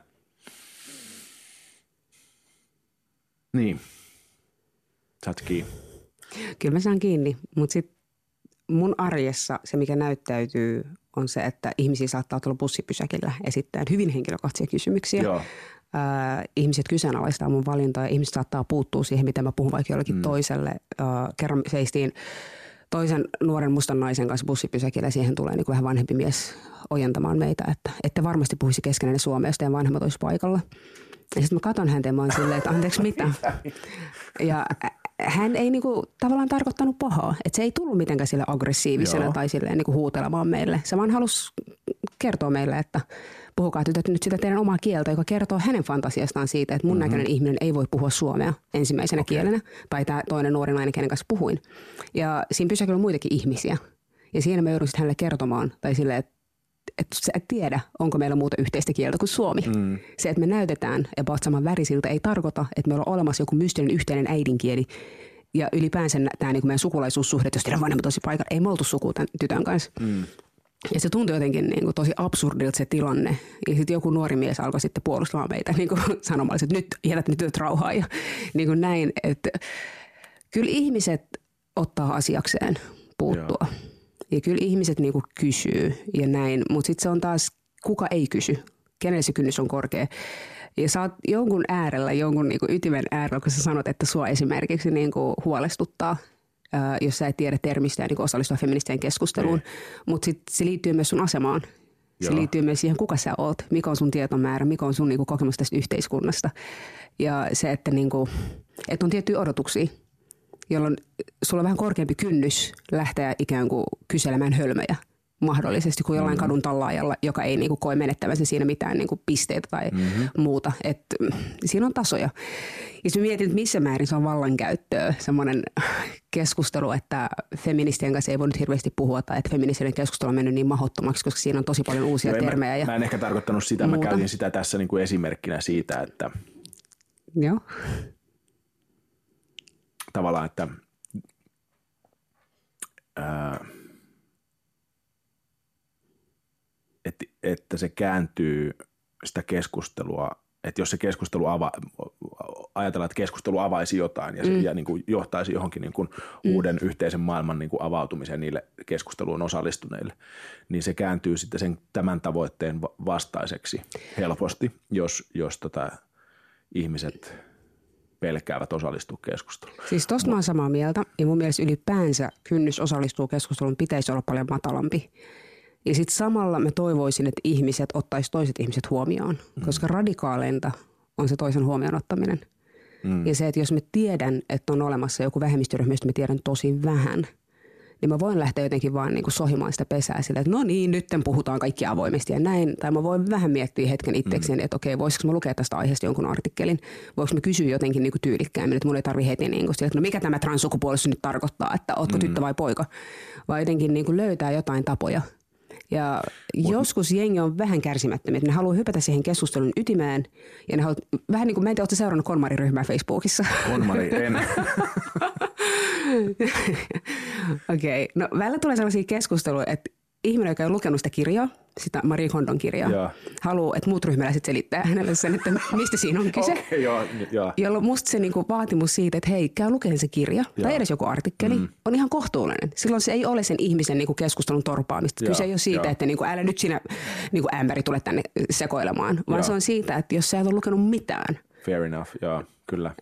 niin, saat kiinni. Kyllä mä saan kiinni, mutta sitten mun arjessa se, mikä näyttäytyy, on se, että ihmisiä saattaa tulla bussipysäkillä esittäen hyvin henkilökohtaisia kysymyksiä. Joo äh, ihmiset kyseenalaistaa mun valintaa ja ihmiset saattaa puuttua siihen, mitä mä puhun vaikka jollekin mm. toiselle. Äh, kerran seistiin toisen nuoren mustan naisen kanssa bussipysäkillä ja siihen tulee niin kuin vähän vanhempi mies ojentamaan meitä, että ette varmasti puhuisi keskenään Suomea, jos teidän vanhemmat olisi paikalla. Ja sitten mä katson häntä ja mä oon silleen, että anteeksi mitä. Ja hän ei niinku tavallaan tarkoittanut pahaa. Että se ei tullut mitenkään sille aggressiivisena Joo. tai silleen niinku huutelemaan meille. Se vaan halusi kertoa meille, että puhukaa tytöt nyt sitä teidän omaa kieltä, joka kertoo hänen fantasiastaan siitä, että mun mm-hmm. näköinen ihminen ei voi puhua suomea ensimmäisenä okay. kielenä, tai tämä toinen nuori nainen, kenen kanssa puhuin. Ja siinä pysäkillä on muitakin ihmisiä. Ja siinä me joudun hänelle kertomaan, tai silleen, että että sä et tiedä, onko meillä muuta yhteistä kieltä kuin suomi. Mm. Se, että me näytetään about saman värisiltä, ei tarkoita, että meillä on olemassa joku mystinen yhteinen äidinkieli. Ja ylipäänsä tämä niin meidän sukulaisuussuhde, jos teidän vanhemmat olisi paikalla, ei me oltu suku tämän tytön kanssa. Mm. Ja se tuntui jotenkin niin kuin tosi absurdilta se tilanne. Ja sitten joku nuori mies alkoi sitten puolustamaan meitä niin kuin sanomalla, että nyt jätät nyt työt rauhaa ja niin kuin näin. Että kyllä ihmiset ottaa asiakseen puuttua. Joo. Ja kyllä ihmiset niin kuin kysyy ja näin, mutta sitten se on taas, kuka ei kysy, kenelle se kynnys on korkea. Ja sä oot jonkun äärellä, jonkun niin kuin ytimen äärellä, kun sä sanot, että sua esimerkiksi niin kuin huolestuttaa jos sä et tiedä termistä ja niin osallistua feministeen keskusteluun. Mutta sitten se liittyy myös sun asemaan. Se Joo. liittyy myös siihen, kuka sä oot, mikä on sun tietomäärä, mikä on sun niin kuin, kokemus tästä yhteiskunnasta. Ja se, että, niin kuin, että on tiettyjä odotuksia, jolloin sulla on vähän korkeampi kynnys lähteä ikään kuin kyselemään hölmöjä – mahdollisesti kuin jollain mm-hmm. kadun tallaajalla, joka ei niinku koe menettävänsä siinä mitään niinku pisteitä tai mm-hmm. muuta. Et, mm, siinä on tasoja. Ja jos mietin, että missä määrin se on vallankäyttöä, semmoinen keskustelu, että feministien kanssa ei voi nyt hirveästi puhua tai että feministinen keskustelu on mennyt niin mahottomaksi, koska siinä on tosi paljon uusia no, termejä. Mä, ja mä en ehkä tarkoittanut sitä, muuta. mä käytin sitä tässä niin kuin esimerkkinä siitä, että Joo. tavallaan, että ää, että, se kääntyy sitä keskustelua, että jos se keskustelu ava, ajatella, että keskustelu avaisi jotain ja, mm. ja niin kuin johtaisi johonkin niin kuin mm. uuden yhteisen maailman niin kuin avautumiseen niille keskusteluun osallistuneille, niin se kääntyy sitten sen tämän tavoitteen vastaiseksi helposti, jos, jos tota, ihmiset pelkäävät osallistua keskusteluun. Siis tosta mä oon samaa mieltä ja mun mielestä ylipäänsä kynnys osallistua keskusteluun pitäisi olla paljon matalampi. Ja sitten samalla mä toivoisin, että ihmiset ottaisi toiset ihmiset huomioon, mm. koska radikaaleinta on se toisen huomioon ottaminen. Mm. Ja se, että jos mä tiedän, että on olemassa joku vähemmistöryhmä, josta mä tiedän tosi vähän – niin mä voin lähteä jotenkin vaan niin kuin sohimaan sitä pesää sille, että no niin, nyt puhutaan kaikki avoimesti ja näin. Tai mä voin vähän miettiä hetken itsekseni, mm. että okei, voisiko mä lukea tästä aiheesta jonkun artikkelin. Voinko mä kysyä jotenkin niin kuin tyylikkäämmin, että mun ei tarvi heti niin kuin sille, että no mikä tämä transsukupuolisuus nyt tarkoittaa, että ootko mm. tyttö vai poika. Vaan jotenkin niin kuin löytää jotain tapoja. Ja Mut. joskus jengi on vähän kärsimättömiä, että ne haluaa hypätä siihen keskustelun ytimeen. Ja ne haluaa, vähän niin kuin, mä en tiedä, seurannut Konmari-ryhmää Facebookissa? Konmari, en. Okei, okay. no välillä tulee sellaisia keskusteluja, että ihminen, joka on lukenut sitä kirjaa, sitä Marie Kondon kirjaa, ja. haluaa, että muut ryhmäläiset selittää hänelle sen, että mistä siinä on kyse. okay, joo, joo. Jolloin musta se niinku vaatimus siitä, että hei, käy lukemaan se kirja ja. tai edes joku artikkeli, mm. on ihan kohtuullinen. Silloin se ei ole sen ihmisen niinku keskustelun torpaamista. Ja. Kyse ei ole siitä, ja. että niinku, älä nyt sinä niinku ämpäri tule tänne sekoilemaan, vaan ja. se on siitä, että jos sä et ole lukenut mitään. Fair enough, joo, kyllä.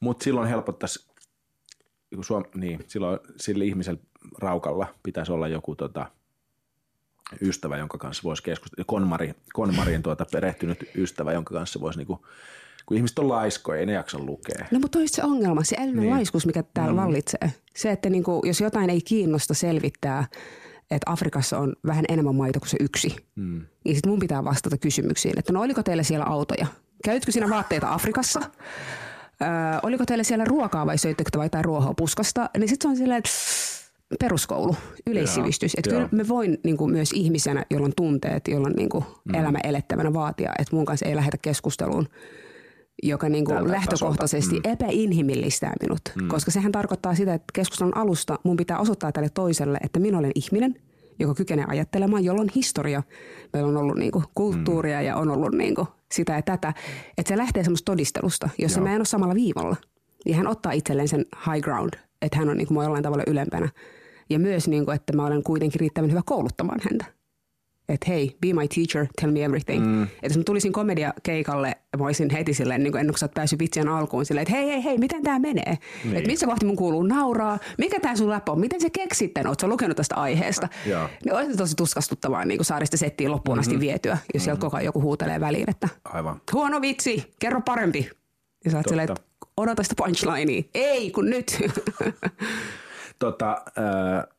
Mutta silloin helpottaisi Suom- niin, silloin sillä ihmisellä raukalla pitäisi olla joku tota, ystävä, jonka kanssa voisi keskustella, Konmari, Konmarin tuota perehtynyt ystävä, jonka kanssa voisi niinku, kun ihmiset on laiskoja, ei ne jaksa lukea. No mutta olisi se ongelma, se älyllinen niin. laiskuus, mikä täällä mm. vallitsee. Se, että niinku, jos jotain ei kiinnosta selvittää, että Afrikassa on vähän enemmän maita kuin se yksi, mm. niin sitten mun pitää vastata kysymyksiin, että no oliko teillä siellä autoja? Käytkö siinä vaatteita Afrikassa? Öö, oliko teillä siellä ruokaa vai söittekö vai jotain ruohoa puskasta? Niin sitten se on silleen, että peruskoulu, yleissivistys. Että kyllä me voin niin kuin myös ihmisenä, jolla on tunteet, jolla on niin kuin mm. elämä elettävänä vaatia, että mun kanssa ei lähetä keskusteluun joka niin kuin lähtökohtaisesti mm. epäinhimillistää minut. Mm. Koska sehän tarkoittaa sitä, että keskustelun alusta mun pitää osoittaa tälle toiselle, että minä olen ihminen, joka kykenee ajattelemaan, jolla on historia. Meillä on ollut niin kuin kulttuuria mm. ja on ollut niin kuin sitä ja tätä. Että se lähtee semmoista todistelusta, jossa Joo. mä en ole samalla viivalla. Ja hän ottaa itselleen sen high ground, että hän on niin kuin jollain tavalla ylempänä. Ja myös, niin kuin, että mä olen kuitenkin riittävän hyvä kouluttamaan häntä että hei, be my teacher, tell me everything. Mm. Että jos mä tulisin komediakeikalle, mä olisin heti silleen, niin kuin ennen kuin sä oot päässyt vitsien alkuun, silleen, että hei, hei, hei, miten tämä menee? Niin. Että missä kohti mun kuuluu nauraa? Mikä tämä sun läppä on? Miten se keksit tämän? Ootko lukenut tästä aiheesta? niin olisi tosi tuskastuttavaa niin kuin saada sitä settiä loppuun asti mm-hmm. vietyä, jos mm-hmm. sieltä koko ajan joku huutelee väliin, että Aivan. huono vitsi, kerro parempi. Ja sä oot silleen, että odota sitä punchlinea. Ei, kun nyt. tota, äh,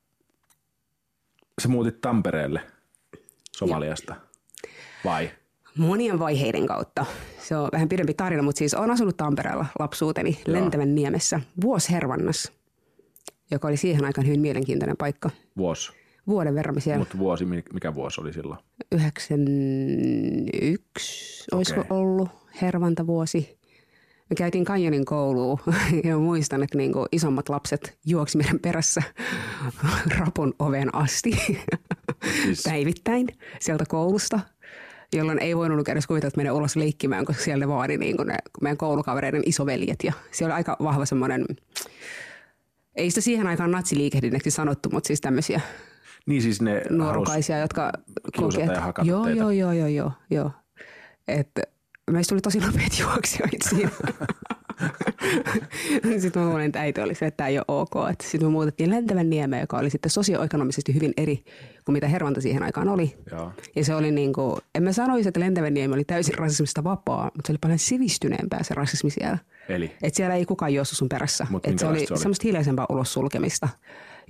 sä muutit Tampereelle – Somaliasta vai? Monien vaiheiden kautta. Se on vähän pidempi tarina, mutta siis olen asunut Tampereella lapsuuteni Lentävän niemessä Vuoshervannas, joka oli siihen aikaan hyvin mielenkiintoinen paikka. Vuosi? Vuoden verran siellä. Mutta vuosi, mikä vuosi oli silloin? 91 okay. olisiko ollut hervantavuosi. Me käytiin Kanjonin kouluun ja muistan, että niinku isommat lapset juoksi meidän perässä rapun oven asti siis... päivittäin sieltä koulusta jolloin ei voinut edes kuvitella, että menen ulos leikkimään, koska siellä ne vaadi niin ne meidän koulukavereiden isoveljet. Ja siellä oli aika vahva semmoinen, ei sitä siihen aikaan natsiliikehdinneksi sanottu, mutta siis tämmöisiä niin siis ne nuorukaisia, jotka kokevat. joo, joo, joo, joo, joo, joo. Että meistä tuli tosi nopeat juoksijoita siinä. sitten mä huomasin, että äiti oli se, että tämä ei ole ok. Sitten me muutettiin Lentävän niemeen, joka oli sitten sosioekonomisesti hyvin eri kuin mitä Hervanta siihen aikaan oli. Joo. Ja se oli niin kuin, en mä sanoisi, että Lentävän niemi oli täysin rasismista vapaa, mutta se oli paljon sivistyneempää se rasismi siellä. Eli? Et siellä ei kukaan juossut sun perässä. Et se oli, se oli semmoista hiljaisempaa ulos sulkemista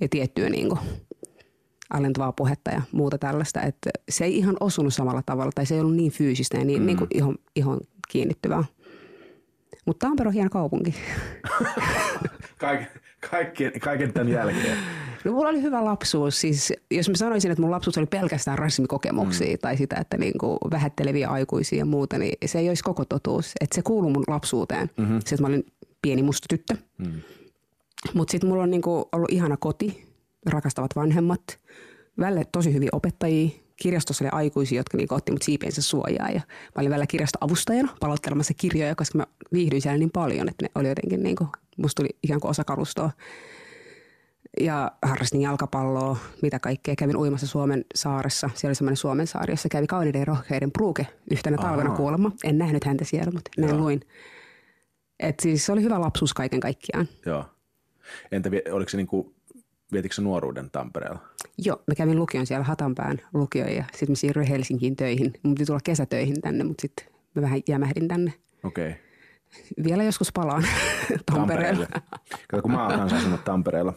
ja tiettyä niin kuin, alentavaa puhetta ja muuta tällaista. Että se ei ihan osunut samalla tavalla tai se ei ollut niin fyysistä ja niin, mm. niin kuin ihon, ihon kiinnittyvää. Mutta Tampere on hieno kaupunki. Kaik, kaikki, kaiken tämän jälkeen. No mulla oli hyvä lapsuus. Siis, jos mä sanoisin, että mun lapsuus oli pelkästään rasismikokemuksia mm. tai sitä, että niinku vähätteleviä aikuisia ja muuta, niin se ei olisi koko totuus. Että se kuuluu mun lapsuuteen. Mm-hmm. Se, että mä olin pieni musta tyttö. Mm. Mutta sitten mulla on niinku ollut ihana koti, rakastavat vanhemmat, välillä tosi hyviä opettajia, kirjastossa oli aikuisia, jotka niinku otti mut siipiensä suojaa. Ja mä olin välillä kirjastoavustajana palauttelemassa kirjoja, koska mä viihdyin siellä niin paljon, että ne oli jotenkin, niinku, musta tuli ikään kuin osa kalustoa. Ja harrastin jalkapalloa, mitä kaikkea. Kävin uimassa Suomen saaressa. Siellä oli semmoinen Suomen saari, jossa kävi kauniiden rohkeiden Pruuke yhtenä Aha. talvena kuulemma. En nähnyt häntä siellä, mutta näin luin. Et siis se oli hyvä lapsuus kaiken kaikkiaan. Joo. Entä oliko se niinku, vietikö se nuoruuden Tampereella? Joo, mä kävin lukion siellä Hatanpään lukio ja sitten mä siirryin Helsinkiin töihin. Mun piti tulla kesätöihin tänne, mutta sitten mä vähän jämähdin tänne. Okei. Okay. Vielä joskus palaan Tampereella. Kato, kun mä oon kanssa asunut Tampereella.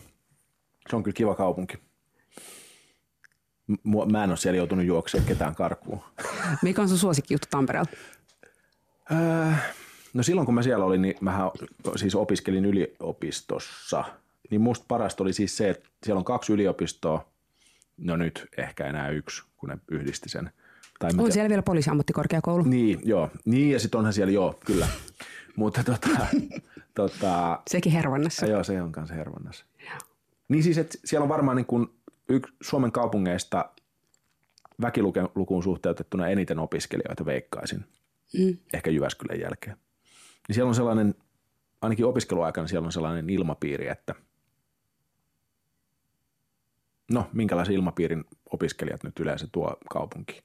Se on kyllä kiva kaupunki. Mä en ole siellä joutunut juoksemaan ketään karkuun. Mikä on sun suosikki juttu Tampereella? Öö, no silloin kun mä siellä olin, niin mä siis opiskelin yliopistossa. Niin musta parasta oli siis se, että siellä on kaksi yliopistoa. No nyt ehkä enää yksi, kun ne yhdisti sen. Tai on siellä vielä poliisiammattikorkeakoulu. Niin, joo. Niin ja sitten onhan siellä, joo, kyllä. Mutta tota, tota, Sekin Hervannassa. Joo, se on kanssa Hervannassa. Joo. Niin siis, että siellä on varmaan niin kuin yksi Suomen kaupungeista väkilukuun suhteutettuna eniten opiskelijoita veikkaisin. Mm. Ehkä Jyväskylän jälkeen. Niin siellä on sellainen, ainakin opiskeluaikana siellä on sellainen ilmapiiri, että no minkälaisen ilmapiirin opiskelijat nyt yleensä tuo kaupunki.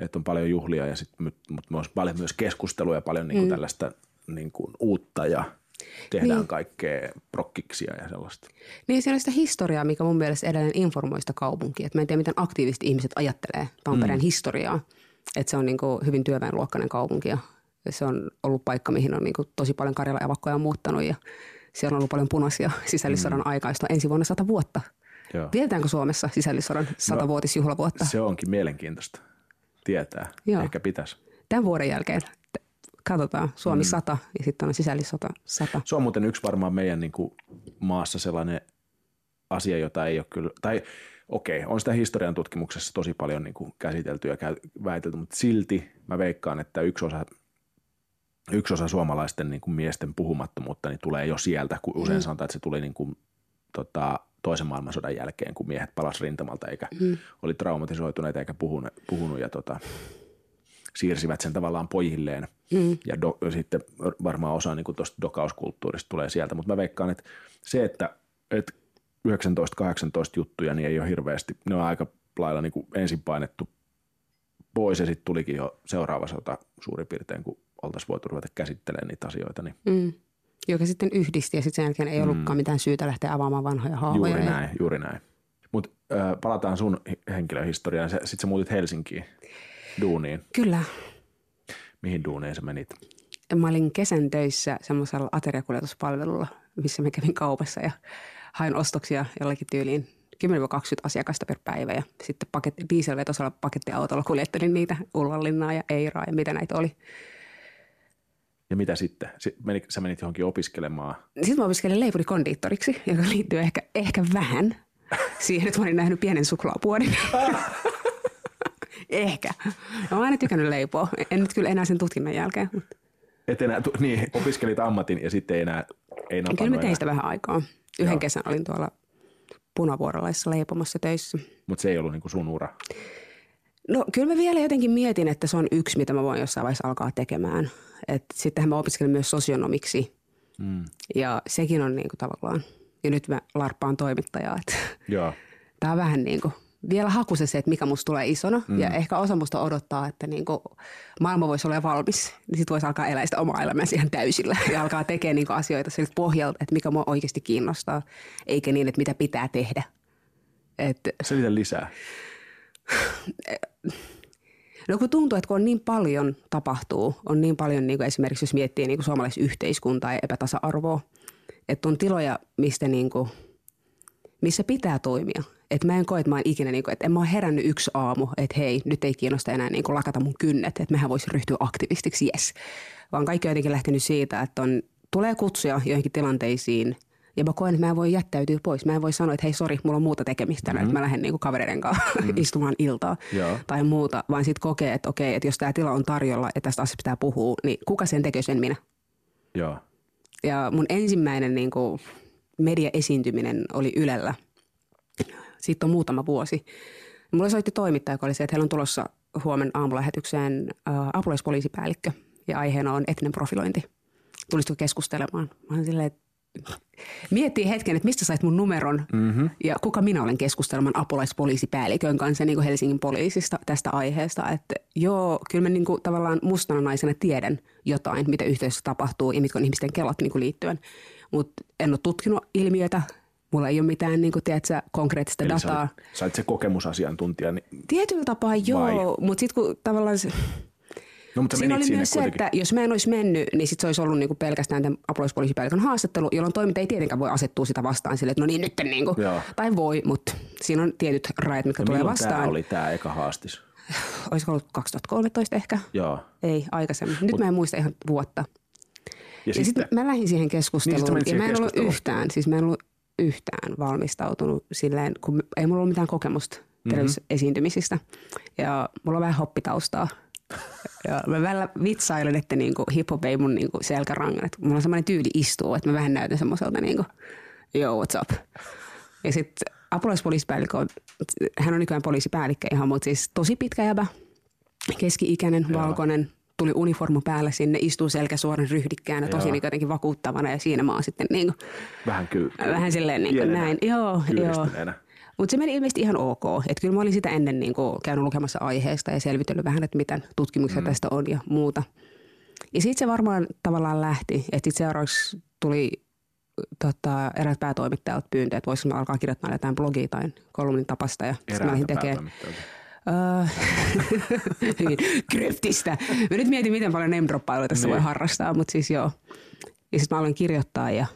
Että on paljon juhlia ja sitten mutta myös paljon myös keskustelua ja paljon niin kuin mm. tällaista niin kuin uutta ja tehdään niin. kaikkea prokkiksia ja sellaista. Niin siellä on sitä historiaa, mikä mun mielestä edelleen informoi sitä kaupunkia. Että mä en tiedä, miten aktiivisesti ihmiset ajattelee Tampereen mm. historiaa. Että se on niin kuin hyvin työväenluokkainen kaupunki ja se on ollut paikka, mihin on niin kuin tosi paljon karjala muuttanut ja siellä on ollut paljon punaisia sisällissodan mm. aikaista ensi vuonna sata vuotta. Joo. Vietetäänkö Suomessa sisällissodan satavuotisjuhlavuotta? No, se onkin mielenkiintoista tietää. Joo. Ehkä pitäisi. Tämän vuoden jälkeen katsotaan, Suomi mm. 100 ja sitten on sisällissota 100. Se on muuten yksi varmaan meidän niin kuin maassa sellainen asia, jota ei ole kyllä, tai okei, on sitä historian tutkimuksessa tosi paljon niin kuin käsitelty ja väitelty, mutta silti mä veikkaan, että yksi osa, yksi osa suomalaisten niin kuin miesten puhumattomuutta niin tulee jo sieltä, kun usein mm. sanotaan, että se tuli niin kuin, tota, toisen maailmansodan jälkeen, kun miehet palas rintamalta eikä mm. oli traumatisoituneita eikä puhunut, puhunut ja tota, siirsivät sen tavallaan pojilleen. Mm. Ja do, sitten varmaan osa niin tuosta dokauskulttuurista tulee sieltä. Mutta mä veikkaan, että se, että, että 19-18 juttuja, niin ei ole hirveästi, ne on aika lailla niin kuin ensin painettu pois ja sitten tulikin jo seuraava sota suurin piirtein, kun oltaisiin voitu ruveta käsittelemään niitä asioita. Niin. Mm. Joka sitten yhdisti ja sitten sen jälkeen ei ollutkaan mm. mitään syytä lähteä avaamaan vanhoja haamoja. Juuri näin, juuri näin. Mutta palataan sun henkilöhistoriaan. Sitten sä muutit Helsinkiin duuniin. Kyllä. Mihin duuniin sä menit? Mä olin kesän töissä semmoisella ateriakuljetuspalvelulla, missä mä kävin kaupassa ja hain ostoksia jollakin tyyliin 10-20 asiakasta per päivä ja sitten paketti, dieselvetosella pakettiautolla kuljettelin niitä Ullanlinnaa ja Eiraa ja mitä näitä oli. Ja mitä sitten? Sä menit johonkin opiskelemaan? Sitten mä opiskelin leipurikondiittoriksi, joka liittyy ehkä, ehkä vähän siihen, että mä olin nähnyt pienen suklaapuodin. Ehkä. Mä oon aina tykännyt leipoa. En nyt kyllä enää sen tutkinnan jälkeen. Mutta. Et enää, niin, opiskelit ammatin ja sitten ei enää ei Kyllä mä tein sitä vähän aikaa. Yhden Joo. kesän olin tuolla punavuorolaisessa leipomassa töissä. Mutta se ei ollut niinku sun ura? No kyllä mä vielä jotenkin mietin, että se on yksi, mitä mä voin jossain vaiheessa alkaa tekemään. Sittenhän mä opiskelin myös sosionomiksi. Mm. Ja sekin on niinku tavallaan, ja nyt mä larppaan toimittajaa. Joo. Tämä on vähän niin kuin vielä hakuisen se, että mikä musta tulee isona. Mm. Ja ehkä osa musta odottaa, että niin kuin maailma voisi olla valmis. Niin sitten voisi alkaa elää sitä omaa elämäänsä ihan täysillä. Ja alkaa tekemään niin kuin asioita siltä pohjalta, että mikä mua oikeasti kiinnostaa. Eikä niin, että mitä pitää tehdä. Et, Selitä lisää. No kun tuntuu, että kun on niin paljon tapahtuu, on niin paljon niin kuin esimerkiksi jos miettii niin kuin suomalaisen yhteiskuntaa ja epätasa-arvoa, että on tiloja, mistä niin kuin, missä pitää toimia – että mä en koe, että mä oon ikinä, niin kuin, että en mä oon herännyt yksi aamu, että hei, nyt ei kiinnosta enää niin kuin lakata mun kynnet, että mehän voisi ryhtyä aktivistiksi, yes. Vaan kaikki on jotenkin lähtenyt siitä, että on, tulee kutsuja joihinkin tilanteisiin, ja mä koen, että mä en voi jättäytyä pois. Mä en voi sanoa, että hei sori, mulla on muuta tekemistä, mm-hmm. että mä lähden niinku kavereiden kanssa mm-hmm. istumaan iltaa Joo. tai muuta. Vaan sitten kokee, että okei, että jos tämä tila on tarjolla ja tästä asiasta pitää puhua, niin kuka sen tekee, sen minä? Joo. Ja mun ensimmäinen niinku media-esiintyminen oli Ylellä – siitä on muutama vuosi. Mulle soitti toimittaja, joka oli se, että heillä on tulossa huomen aamulähetykseen äh, apulaispoliisipäällikkö ja aiheena on etninen profilointi. Tulisitko keskustelemaan? Mä olen silleen, että miettii hetken, että mistä sait mun numeron mm-hmm. ja kuka minä olen keskustelemaan apulaispoliisipäällikön kanssa niin kuin Helsingin poliisista tästä aiheesta. Että joo, kyllä mä niin kuin tavallaan mustana naisena tiedän jotain, mitä yhteisössä tapahtuu ja mitkä on ihmisten kelat niin kuin liittyen. Mutta en ole tutkinut ilmiötä, mulla ei ole mitään niin kuin, tiedätkö, konkreettista Eli dataa. Sä sä olet se kokemusasiantuntija. Niin... Tietyllä tapaa joo, mutta sitten kun tavallaan se, No, mutta Siinä oli myös se, että jos mä en olisi mennyt, niin sit se olisi ollut niinku pelkästään tämän apulaispoliisipäällikön haastattelu, jolloin toiminta ei tietenkään voi asettua sitä vastaan sille, että no niin nyt niinku, tai voi, mutta siinä on tietyt rajat, mitkä no, tulee vastaan. tämä oli tämä eka haastis? Olisiko ollut 2013 ehkä? Joo. Ei, aikaisemmin. Nyt Mut, mä en muista ihan vuotta. Ja, ja sitten mä lähdin siihen keskusteluun niin, ja mä en ollut yhtään, siis mä en ollut yhtään valmistautunut silleen, kun ei mulla ollut mitään kokemusta mm-hmm. televisioesiintymisistä ja mulla on vähän hoppitaustaa – ja mä välillä vitsailen, että niinku hip-hop ei mun niinku selkärangan. Että mulla on semmoinen tyyli istuu, että mä vähän näytän semmoiselta niinku, yo, what's up. Ja sitten apulaispoliisipäällikkö on, hän on nykyään poliisipäällikkö ihan, mutta siis tosi pitkä jäbä, keski-ikäinen, Joo. valkoinen, tuli uniformu päällä sinne, istuu selkä suoran ryhdikkäänä, tosi niin jotenkin vakuuttavana ja siinä mä oon sitten niin kuin, vähän, ky- vähän silleen niin kuin näin. Joo, joo. Mutta se meni ilmeisesti ihan ok. Että kyllä mä olin sitä ennen niin kuin käynyt lukemassa aiheesta ja selvitellyt vähän, että mitä tutkimuksia mm. tästä on ja muuta. Ja sitten se varmaan tavallaan lähti. Että sitten seuraavaksi tuli tota, eräät päätoimittajat pyyntö, että voisiko alkaa kirjoittaa jotain blogia tai kolumnin tapasta. Ja sitten mä tekee Uh, kryptistä. Mä nyt mietin, miten paljon name tässä niin. voi harrastaa, mutta siis joo. Ja sitten mä aloin kirjoittaa ja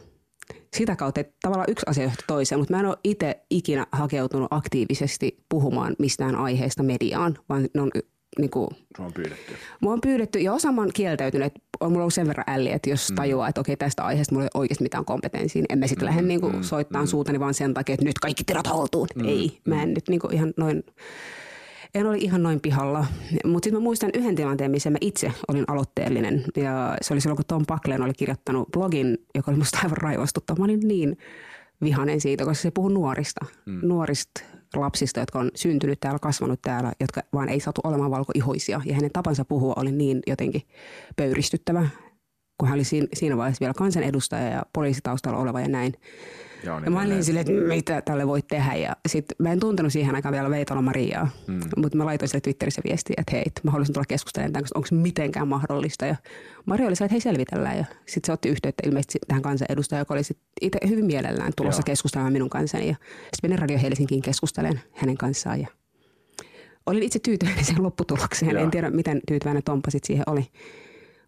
sitä kautta, että tavallaan yksi asia johti toiseen, mutta mä en ole itse ikinä hakeutunut aktiivisesti puhumaan mistään aiheesta mediaan, vaan ne on niin kuin, Sua on pyydetty. Mua on pyydetty ja osa mä oon kieltäytynyt, että on mulla ollut sen verran älli, että jos mm. tajuaa, että okei tästä aiheesta mulla ei oikeasti mitään kompetenssia, niin en mä sitten mm, lähde niin kuin, mm, soittamaan mm. suutani vaan sen takia, että nyt kaikki tiedot haltuun. Mm, ei, mm. mä en nyt niin kuin, ihan noin en ole ihan noin pihalla. Mutta sitten mä muistan yhden tilanteen, missä mä itse olin aloitteellinen. Ja se oli silloin, kun Tom Pakleen oli kirjoittanut blogin, joka oli musta aivan raivostuttava. Mä olin niin vihanen siitä, koska se puhuu nuorista. Mm. Nuorista lapsista, jotka on syntynyt täällä, kasvanut täällä, jotka vaan ei saatu olemaan valkoihoisia. Ja hänen tapansa puhua oli niin jotenkin pöyristyttävä, kun hän oli siinä vaiheessa vielä kansanedustaja ja poliisitaustalla oleva ja näin. Joo, niin ja mä olin silleen, että mitä tälle voi tehdä. Ja sit mä en tuntenut siihen aikaan vielä Veitola Mariaa, mm. mutta mä laitoin sille Twitterissä viestiä, että hei, mä haluaisin tulla keskustelemaan tämän, onko se mitenkään mahdollista. Ja Maria oli se, että hei selvitellään. Ja sitten se otti yhteyttä ilmeisesti tähän kansanedustajaan, joka oli sit itse hyvin mielellään tulossa Joo. keskustelemaan minun kanssani. Ja sitten Radio Helsinkiin keskustelen hänen kanssaan. Ja olin itse tyytyväinen siihen lopputulokseen. Joo. En tiedä, miten tyytyväinen Tompa sitten siihen oli.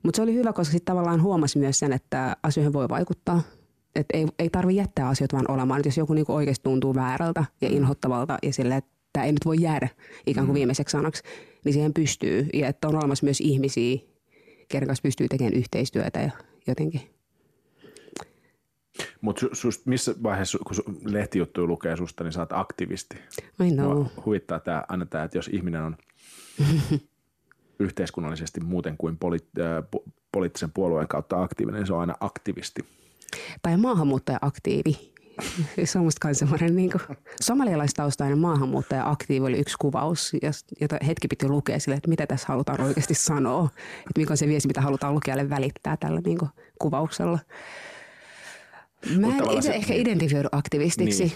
Mutta se oli hyvä, koska sitten tavallaan huomasi myös sen, että asioihin voi vaikuttaa – että ei, ei tarvitse jättää asioita vaan olemaan. Et jos joku niinku oikeasti tuntuu väärältä ja mm. inhottavalta ja sille, että tämä ei nyt voi jäädä ikään kuin mm. viimeiseksi sanaksi, niin siihen pystyy. Ja että on olemassa myös ihmisiä, kenen kanssa pystyy tekemään yhteistyötä ja jotenkin. Mutta missä vaiheessa, kun lehtijuttuja lukee susta, niin sä oot aktivisti? I know. huvittaa tämä, aina tämä, että jos ihminen on yhteiskunnallisesti muuten kuin poli- äh, poliittisen puolueen kautta aktiivinen, niin se on aina aktivisti tai maahanmuuttaja-aktiivi. Se on musta semmoinen niin somalialaistaustainen maahanmuuttaja-aktiivi oli yksi kuvaus, jota hetki piti lukea sille, että mitä tässä halutaan oikeasti sanoa. Että mikä on se viesti, mitä halutaan lukijalle välittää tällä niin kuvauksella. Mä en itse se... ehkä identifioidu aktivistiksi.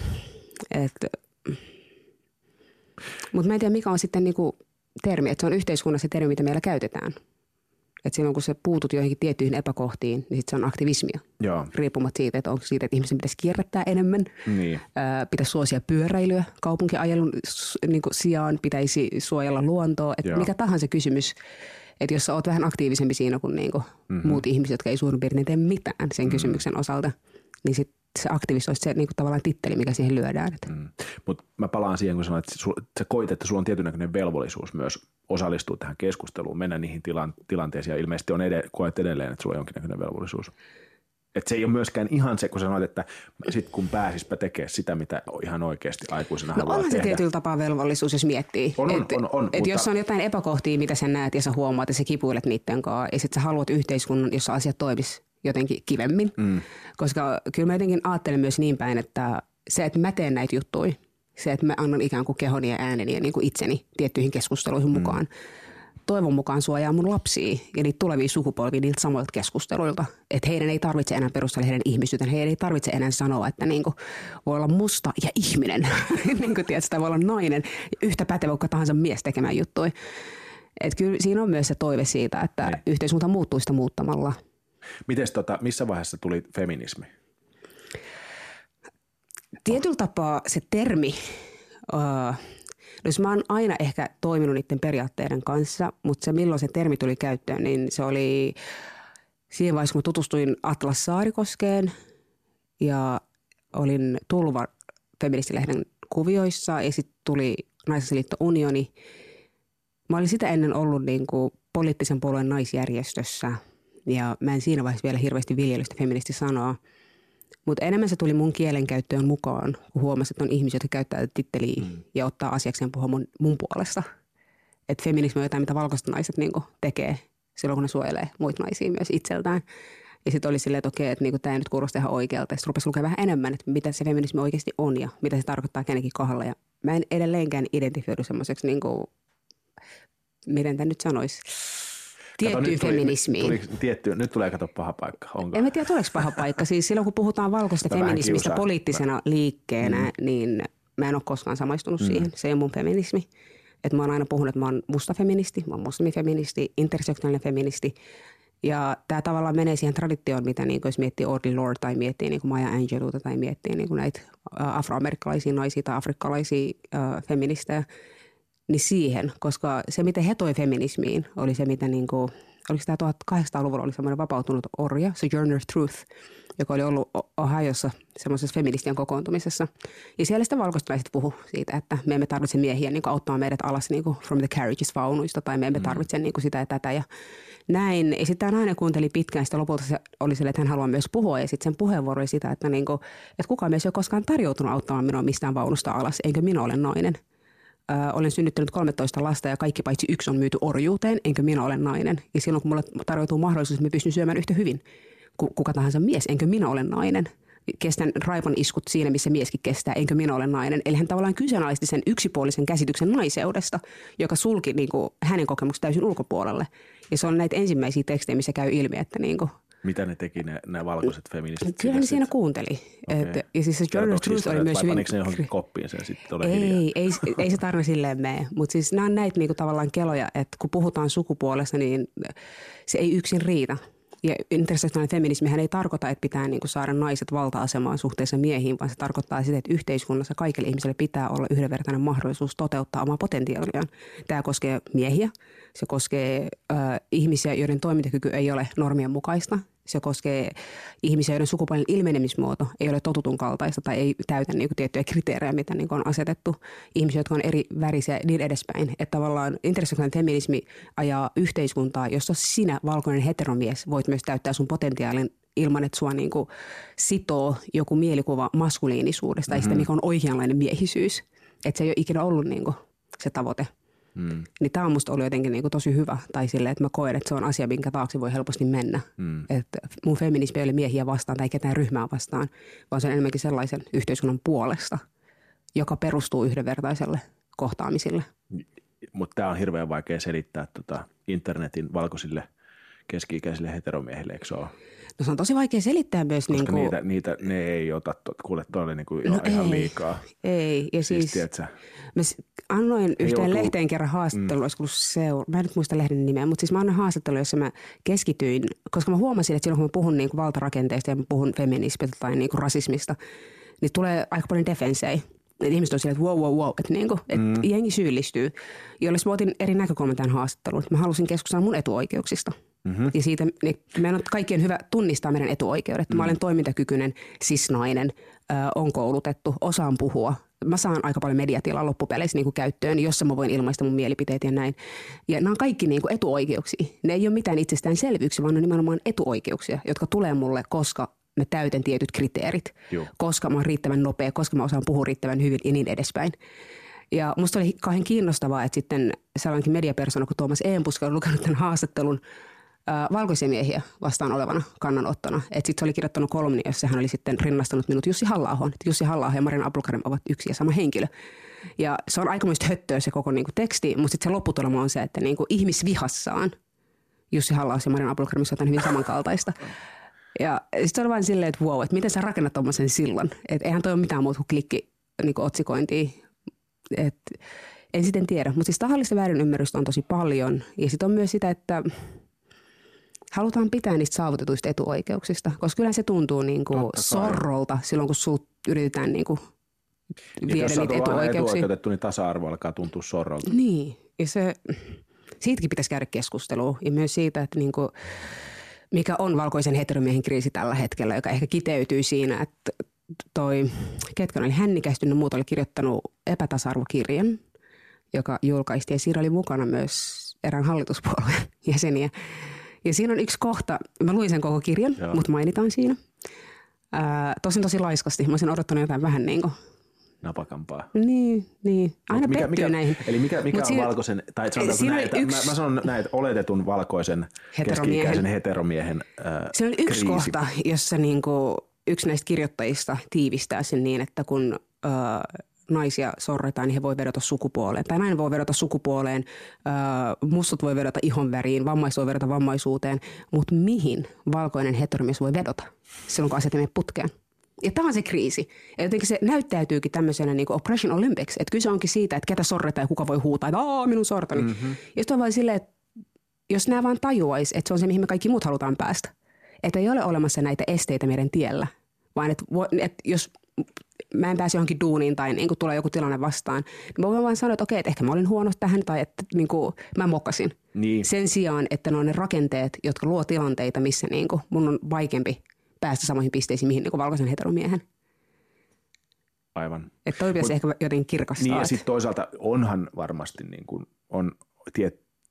Niin. mutta mä en tiedä, mikä on sitten niinku termi, että se on yhteiskunnassa termi, mitä meillä käytetään – että silloin kun sä puutut joihinkin tiettyihin epäkohtiin, niin sit se on aktivismia. Joo. Riippumatta siitä, että onko siitä, että ihmisen pitäisi kierrättää enemmän, niin. ää, pitäisi suosia pyöräilyä kaupunkiajelun niin sijaan, pitäisi suojella luontoa, että mikä tahansa kysymys. Että jos sä oot vähän aktiivisempi siinä kuin, niin kuin mm-hmm. muut ihmiset, jotka ei suurin piirtein tee mitään sen mm-hmm. kysymyksen osalta, niin sit se aktivisti olisi se niin kuin tavallaan titteli, mikä siihen lyödään. Mm. Mutta mä palaan siihen, kun sanoit, että sä koit, että sulla on tietynlainen velvollisuus myös osallistua tähän keskusteluun, mennä niihin tilan, tilanteisiin ja ilmeisesti on ed- koet edelleen, että sulla on jonkinnäköinen velvollisuus. Et se ei ole myöskään ihan se, kun sanoit, että sit kun pääsispä tekemään sitä, mitä ihan oikeasti aikuisena no haluaa onhan tehdä. se tietyllä tapaa velvollisuus, jos miettii. On, on, et, on, on, et mutta... jos on jotain epäkohtia, mitä sä näet ja sä huomaat ja sä kipuilet niiden kanssa ja sitten sä haluat yhteiskunnan, jossa asiat toimis jotenkin kivemmin. Mm. Koska kyllä mä jotenkin ajattelen myös niin päin, että se, että mä teen näitä juttuja, Se, että mä annan ikään kuin kehoni ja ääneni ja niin kuin itseni tiettyihin keskusteluihin mm. mukaan. Toivon mukaan suojaa mun lapsia ja niitä tulevia sukupolvia niiltä samoilta keskusteluilta. Että heidän ei tarvitse enää perustella heidän ihmisyyttä. Heidän ei tarvitse enää sanoa, että niin kuin voi olla musta ja ihminen. niin kuin tiedät, sitä voi olla nainen yhtä pätevä kuin tahansa mies tekemään juttuja. Et kyllä siinä on myös se toive siitä, että. Niin. yhteiskunta muuttuu sitä muuttamalla. Mites tota, missä vaiheessa tuli feminismi? Tietyllä tapaa se termi, uh, no jos mä oon aina ehkä toiminut niiden periaatteiden kanssa, mutta se milloin se termi tuli käyttöön, niin se oli siinä vaiheessa, kun tutustuin Atlas Saarikoskeen ja olin Tulva feministilehden kuvioissa ja sitten tuli Naisasialiitto Unioni. Mä olin sitä ennen ollut niin kuin poliittisen puolueen naisjärjestössä ja mä en siinä vaiheessa vielä hirveästi viljelystä feministi sanoa – mutta enemmän se tuli mun kielenkäyttöön mukaan, kun huomasin, että on ihmisiä, jotka käyttää titteliä mm. ja ottaa asiakseen puhua mun, mun puolesta. Että feminismi on jotain, mitä valkoiset naiset niin tekee silloin, kun ne suojelee muita naisia myös itseltään. Ja sitten oli silleen, että okei, että niinku, tämä ei nyt kuulosta ihan oikealta. Sitten rupesi lukea vähän enemmän, että mitä se feminismi oikeasti on ja mitä se tarkoittaa kenenkin kohdalla. Ja mä en edelleenkään identifioidu semmoiseksi, niinku, miten tämä nyt sanoisi, tiettyyn feminismiin. Tuli, tuli, tietty, nyt tulee kato paha paikka. Onko? En mä tiedä, tuleeko paha paikka. Siis silloin kun puhutaan valkoista feminismistä poliittisena liikkeenä, mm. niin mä en ole koskaan samaistunut mm. siihen. Se on mun feminismi. Et mä oon aina puhunut, että mä oon musta feministi, mä oon muslimifeministi, intersektionaalinen feministi. Ja tämä tavallaan menee siihen traditioon, mitä niin jos miettii Audre Lorde tai miettii niin Maya Angelouta tai miettii niin näitä afroamerikkalaisia naisia tai afrikkalaisia äh, feministejä – niin siihen, koska se, miten he toi feminismiin, oli se, mitä niin kuin, oliko tämä 1800-luvulla oli semmoinen vapautunut orja, Sojourner Truth, joka oli ollut Ohiossa semmoisessa feministien kokoontumisessa. Ja siellä sitten valkoiset puhu siitä, että me emme tarvitse miehiä niin auttamaan meidät alas niin kuin from the carriages vaunuista tai me emme mm. tarvitse niin kuin sitä ja tätä ja näin. Ja sitten tämä nainen kuunteli pitkään, sitten lopulta se oli sille, että hän haluaa myös puhua ja sitten sen puheenvuoro oli sitä, että, niin kuin, että kukaan mies ei ole koskaan tarjoutunut auttamaan minua mistään vaunusta alas, enkä minä ole nainen – äh, olen synnyttänyt 13 lasta ja kaikki paitsi yksi on myyty orjuuteen, enkä minä ole nainen. Ja silloin kun mulle tarjoutuu mahdollisuus, että mä pystyn syömään yhtä hyvin kuin kuka tahansa mies, enkä minä ole nainen. Kestän raipan iskut siinä, missä mieskin kestää, enkä minä ole nainen. Eli hän tavallaan kyseenalaisti sen yksipuolisen käsityksen naiseudesta, joka sulki niin kuin, hänen kokemuksensa täysin ulkopuolelle. Ja se on näitä ensimmäisiä tekstejä, missä käy ilmi, että niin kuin, mitä ne teki ne, ne valkoiset feministit? Kyllä ne siinä kuunteli. Okay. Et, ja siis se Journal Truth oli myös hyvin... ne johonkin koppiin sen sitten ei, ei, ei, se tarina silleen mene. Mutta siis nämä on näitä niinku tavallaan keloja, että kun puhutaan sukupuolesta, niin se ei yksin riitä. Ja intersektionaalinen feminismihän ei tarkoita, että pitää niin kuin saada naiset valta-asemaan suhteessa miehiin, vaan se tarkoittaa sitä, että yhteiskunnassa kaikille ihmisille pitää olla yhdenvertainen mahdollisuus toteuttaa omaa potentiaaliaan. Tämä koskee miehiä, se koskee äh, ihmisiä, joiden toimintakyky ei ole normien mukaista. Se koskee ihmisiä, joiden sukupuolen ilmenemismuoto ei ole totutun kaltaista tai ei täytä niin kuin tiettyjä kriteerejä, mitä niin kuin on asetettu. Ihmisiä, jotka on eri värisiä ja niin edespäin. Että tavallaan intersektionaalinen feminismi ajaa yhteiskuntaa, jossa sinä, valkoinen heteromies, voit myös täyttää sun potentiaalin ilman, että sua niin kuin sitoo joku mielikuva maskuliinisuudesta mm-hmm. tai sitä, mikä on oikeanlainen miehisyys. Että se ei ole ikinä ollut niin kuin se tavoite. Mm. Niin tämä on musta ollut jotenkin niinku tosi hyvä. Tai silleen, että mä koen, että se on asia, minkä taakse voi helposti mennä. Mm. Että mun feminismi ei ole miehiä vastaan tai ketään ryhmää vastaan, vaan se on enemmänkin sellaisen yhteiskunnan puolesta, joka perustuu yhdenvertaiselle kohtaamisille. Mutta tämä on hirveän vaikea selittää tota internetin valkoisille keski-ikäisille heteromiehille, eikö se ole? No se on tosi vaikea selittää myös. Koska niin kuin... niitä, niitä, ne ei ota, kuule toi oli niin kuin no ihan ei, liikaa. Ei, ja siis, siis mä annoin yhteen joku... lehteen kerran haastattelun, mm. olisiko seur... mä en nyt muista lehden nimeä, mutta siis mä annoin haastattelun, jossa mä keskityin, koska mä huomasin, että silloin kun mä puhun niin kuin valtarakenteesta ja mä puhun feminismistä tai niin kuin rasismista, niin tulee aika paljon defensejä. Et ihmiset on silleen, että wow, wow, wow, että niinku, et mm. jengi syyllistyy. Jolle mä otin eri näkökulman tämän haastattelun. Mä halusin keskustella mun etuoikeuksista. Mm-hmm. Ja siitä niin meidän on kaikkien hyvä tunnistaa meidän etuoikeudet. Mm. Mä olen toimintakykyinen, sisnainen, ö, on koulutettu, osaan puhua. Mä saan aika paljon mediatilaa loppupeleissä niin kuin käyttöön, jossa mä voin ilmaista mun mielipiteet ja näin. Ja nämä on kaikki niin kuin etuoikeuksia. Ne ei ole mitään itsestäänselvyyksiä, vaan ne on nimenomaan etuoikeuksia, jotka tulee mulle, koska mä täytän tietyt kriteerit. Joo. Koska mä oon riittävän nopea, koska mä osaan puhua riittävän hyvin ja niin edespäin. Ja musta oli kauhean kiinnostavaa, että sitten sellainenkin mediapersona kuin Tuomas Eempuska on lukenut tämän haastattelun – valkoisia miehiä vastaan olevana kannanottona. Sitten se oli kirjoittanut kolumni, jossa hän oli sitten rinnastanut minut Jussi halla Jussi halla ja Marina Abulkarim ovat yksi ja sama henkilö. Ja se on aikamoista höttöä se koko niinku teksti, mutta sitten se lopputulema on se, että niinku ihmisvihassaan Jussi halla ja Marina Abulkarim on hyvin samankaltaista. Ja sitten on vain silleen, että wow, että miten sä rakennat tuommoisen sillan. Että eihän toi ole mitään muuta kuin klikki niin otsikointia. Et, en sitten tiedä, mutta siis tahallista väärinymmärrystä on tosi paljon. Ja sitten on myös sitä, että halutaan pitää niistä saavutetuista etuoikeuksista, koska kyllä se tuntuu niin kuin sorrolta silloin, kun sinulta yritetään niin kuin niin, viedä niitä etuoikeuksia. etuoikeutettu, niin tasa-arvo alkaa tuntua sorrolta. Niin, ja se, siitäkin pitäisi käydä keskustelua ja myös siitä, että niin kuin, mikä on valkoisen heteromiehen kriisi tällä hetkellä, joka ehkä kiteytyy siinä, että toi, ketkä oli hännikäistynyt, muut oli kirjoittanut epätasa-arvokirjan, joka julkaistiin ja siinä oli mukana myös erään hallituspuolueen jäseniä. Ja siinä on yksi kohta, mä luin sen koko kirjan, Joo. mutta mainitaan siinä. Ää, tosin tosi laiskasti, mä olisin odottanut jotain vähän niin kuin napakampaa. Niin, niin. Aina mikä, mikä, näihin. Eli mikä, mikä on siinä, valkoisen, tai sanotaanko näitä, yksi mä, mä sanon näitä oletetun valkoisen keski-ikäisen heteromiehen äh, Se on yksi kriisi. kohta, jossa niinku yksi näistä kirjoittajista tiivistää sen niin, että kun äh, naisia sorretaan, niin he voi vedota sukupuoleen. Tai nainen voi vedota sukupuoleen, äh, mustat voi vedota ihonväriin, vammaiset voi vedota vammaisuuteen. Mutta mihin valkoinen heteromies voi vedota silloin, kun asiat menee putkeen? Ja tämä on se kriisi. Ja jotenkin se näyttäytyykin tämmöisenä niin Operation Olympics. Että kyse onkin siitä, että ketä sorretaan ja kuka voi huutaa, että Aa, minun sortani. Mm-hmm. Ja sitten on vain silleen, että jos nämä vaan tajuaisi, että se on se, mihin me kaikki muut halutaan päästä. Että ei ole olemassa näitä esteitä meidän tiellä, vaan että, että jos mä en pääse johonkin duuniin tai niin kuin tulee joku tilanne vastaan, niin mä voin vaan sanoa, että okei, että ehkä mä olin huono tähän tai että niin kuin, mä mokasin. Niin. Sen sijaan, että ne on ne rakenteet, jotka luo tilanteita, missä niin kuin, mun on vaikeampi päästä samoihin pisteisiin, mihin niin valkoisen heteromiehen. Aivan. Että toi pitäisi ehkä jotenkin kirkastaa. Niin ja sitten toisaalta onhan varmasti niin kuin, on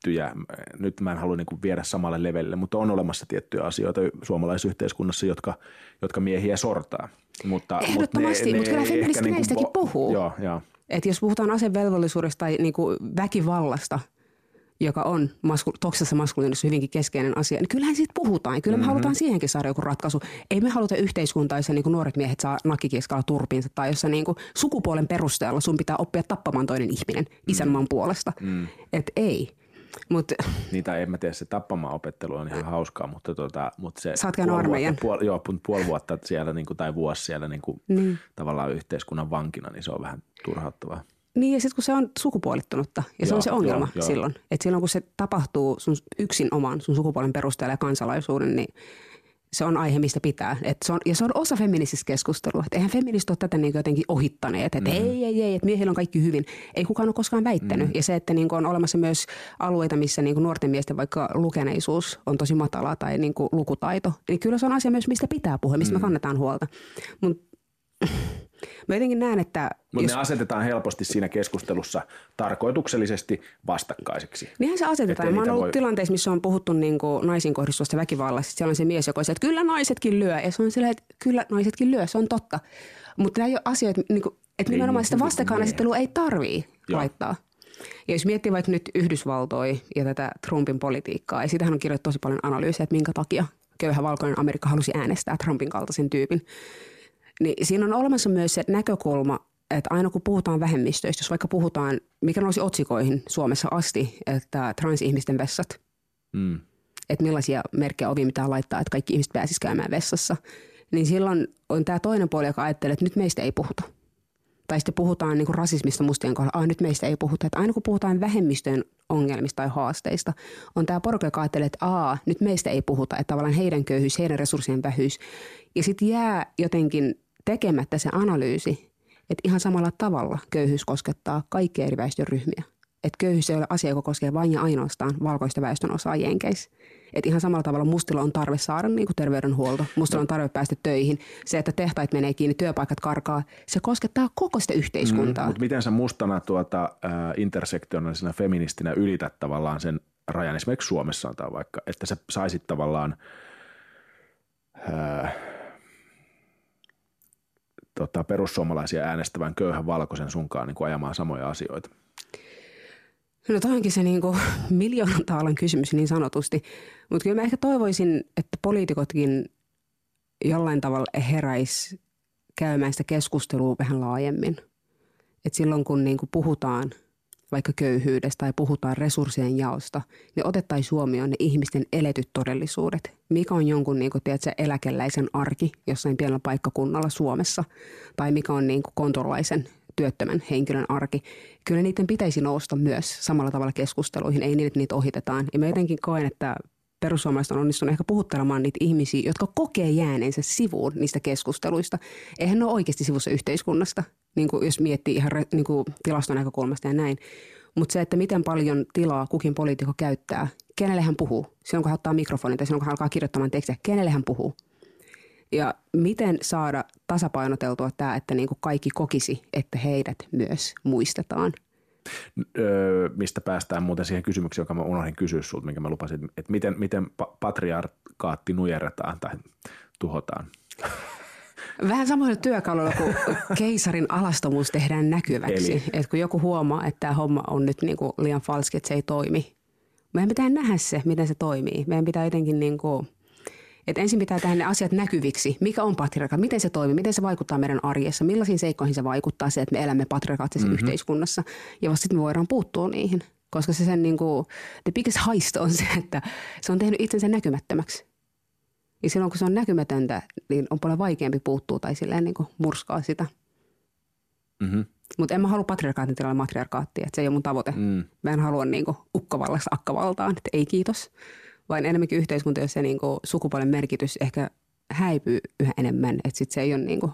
tiettyjä, nyt mä en halua niin kuin viedä samalle levelle, mutta on olemassa tiettyjä asioita suomalaisyhteiskunnassa, jotka, jotka miehiä sortaa. Mutta, Ehdottomasti, mutta kyllä feministi niin näistäkin puhuu. Joo, joo. Et jos puhutaan asevelvollisuudesta tai niin kuin väkivallasta – joka on masku, toksisessa maskuliinissa hyvinkin keskeinen asia, niin kyllähän siitä puhutaan. Kyllä me mm-hmm. halutaan siihenkin saada joku ratkaisu. Ei me haluta yhteiskuntaa, jossa niin nuoret miehet saa nakkikieskalla turpiinsa tai jossa niin kuin sukupuolen perusteella sun pitää oppia tappamaan toinen ihminen isänmaan mm. puolesta. Mm. Et ei. Mut, Niitä en mä tiedä, se tappamaan opettelu on ihan hauskaa, mutta, tota, mutta se Sä puoli, joo, puoli vuotta siellä niin kuin, tai vuosi siellä niin kuin, niin. tavallaan yhteiskunnan vankina, niin se on vähän turhauttavaa. Niin ja sitten kun se on sukupuolittunutta ja se joo, on se ongelma joo, silloin. Että silloin kun se tapahtuu sun yksin oman sun sukupuolen perusteella ja kansalaisuuden, niin se on aihe, mistä pitää. Et se on, ja se on osa feminististä keskustelua. Et eihän feministit ole tätä niin jotenkin ohittaneet, että mm. ei, ei, ei, että miehillä on kaikki hyvin. Ei kukaan ole koskaan väittänyt. Mm. Ja se, että niin on olemassa myös alueita, missä niin nuorten miesten vaikka lukeneisuus on tosi matala tai niin lukutaito, niin kyllä se on asia myös, mistä pitää puhua, mistä mm. me kannetaan huolta. Mutta Mä jotenkin näen, että... Mutta jos... ne asetetaan helposti siinä keskustelussa tarkoituksellisesti vastakkaiseksi. Niinhän se asetetaan. Mä oon ollut voi... tilanteissa, missä on puhuttu niin kuin naisiin kohdistuvasta väkivallasta. Siellä on se mies, joka on että kyllä naisetkin lyö. Ja se on silleen, että kyllä naisetkin lyö, se on totta. Mutta nämä ei ole asioita, niin kuin, että nimenomaan sitä vastakkainasettelua ei tarvii Joo. laittaa. Ja jos miettii vaikka nyt Yhdysvaltoja ja tätä Trumpin politiikkaa, ja siitähän on kirjoittu tosi paljon analyysiä, että minkä takia köyhä valkoinen Amerikka halusi äänestää Trumpin kaltaisen tyypin. Niin siinä on olemassa myös se näkökulma, että aina kun puhutaan vähemmistöistä, jos vaikka puhutaan, mikä nousi otsikoihin Suomessa asti, että transihmisten vessat, mm. että millaisia merkkejä ovi mitään laittaa, että kaikki ihmiset pääsisivät käymään vessassa, niin silloin on tämä toinen puoli, joka ajattelee, että nyt meistä ei puhuta. Tai sitten puhutaan niin kuin rasismista mustien kohdalla, nyt meistä ei puhuta. Että aina kun puhutaan vähemmistöjen ongelmista tai haasteista, on tämä porukka, joka ajattelee, että Aa, nyt meistä ei puhuta. Että tavallaan heidän köyhyys, heidän resurssien vähyys. Ja sitten jää jotenkin tekemättä se analyysi, että ihan samalla tavalla köyhyys koskettaa kaikkia eri väestöryhmiä. Että köyhyys ei ole asia, joka koskee vain ja ainoastaan valkoista väestön osaa jenkeissä. Että ihan samalla tavalla mustilla on tarve saada niin kuin terveydenhuolto, mustilla on tarve päästä töihin. Se, että tehtaat menee kiinni, työpaikat karkaa, se koskettaa koko sitä yhteiskuntaa. Mm, mutta miten sä mustana tuota, äh, intersektionaalisena feministinä ylität tavallaan sen rajan, esimerkiksi Suomessa on vaikka, että sä saisit tavallaan äh, tota, perussuomalaisia äänestävän köyhän valkoisen sunkaan niin kuin ajamaan samoja asioita? No toinkin se niin miljoonan taalan kysymys niin sanotusti. Mutta kyllä mä ehkä toivoisin, että poliitikotkin jollain tavalla heräis käymään sitä keskustelua vähän laajemmin. Et silloin kun niin puhutaan – vaikka köyhyydestä tai puhutaan resurssien jaosta, niin otettaisiin huomioon ne ihmisten eletyt todellisuudet. Mikä on jonkun niin kuin, tiedätkö, eläkeläisen arki jossain pienellä paikkakunnalla Suomessa, tai mikä on niin kuin, kontolaisen työttömän henkilön arki. Kyllä niiden pitäisi nousta myös samalla tavalla keskusteluihin, ei niin, että niitä ohitetaan. Ja mä jotenkin koen, että perussuomalaiset on onnistunut ehkä puhuttelemaan niitä ihmisiä, jotka kokee jääneensä sivuun niistä keskusteluista. Eihän ne ole oikeasti sivussa yhteiskunnasta niin kuin jos miettii ihan niin kuin tilaston näkökulmasta ja näin. Mutta se, että miten paljon tilaa kukin poliitikko käyttää, kenelle hän puhuu, silloin kun hän ottaa mikrofonin tai silloin kun hän alkaa kirjoittamaan tekstiä, kenelle hän puhuu. Ja miten saada tasapainoteltua tämä, että niin kuin kaikki kokisi, että heidät myös muistetaan. Öö, mistä päästään muuten siihen kysymykseen, joka mä unohdin kysyä sinulta, minkä mä lupasin, että miten, miten patriarkaatti nujerretaan tai tuhotaan? Vähän samoilla työkaluilla kuin keisarin alastomuus tehdään näkyväksi. Että kun joku huomaa, että tämä homma on nyt niinku liian falski, että se ei toimi. Meidän pitää nähdä se, miten se toimii. Meidän pitää jotenkin niin kuin, että ensin pitää tehdä ne asiat näkyviksi. Mikä on patriarkaat? Miten se toimii? Miten se vaikuttaa meidän arjessa? Millaisiin seikkoihin se vaikuttaa se, että me elämme patriarkaattisessa mm-hmm. yhteiskunnassa? Ja vasta sitten me voidaan puuttua niihin. Koska se sen niin kuin, the biggest heist on se, että se on tehnyt itsensä näkymättömäksi. Ja silloin kun se on näkymätöntä, niin on paljon vaikeampi puuttua tai silleen niin kuin murskaa sitä. Mm-hmm. Mutta en mä halua patriarkaatin tilalle matriarkaattia, että se ei ole mun tavoite. Mm. Mä en halua niin ukkavallassa akkavaltaan, että ei kiitos. Vaan enemmänkin yhteiskunta, jossa niin sukupuolen merkitys ehkä häipyy yhä enemmän. Että sit se ei ole niin kuin,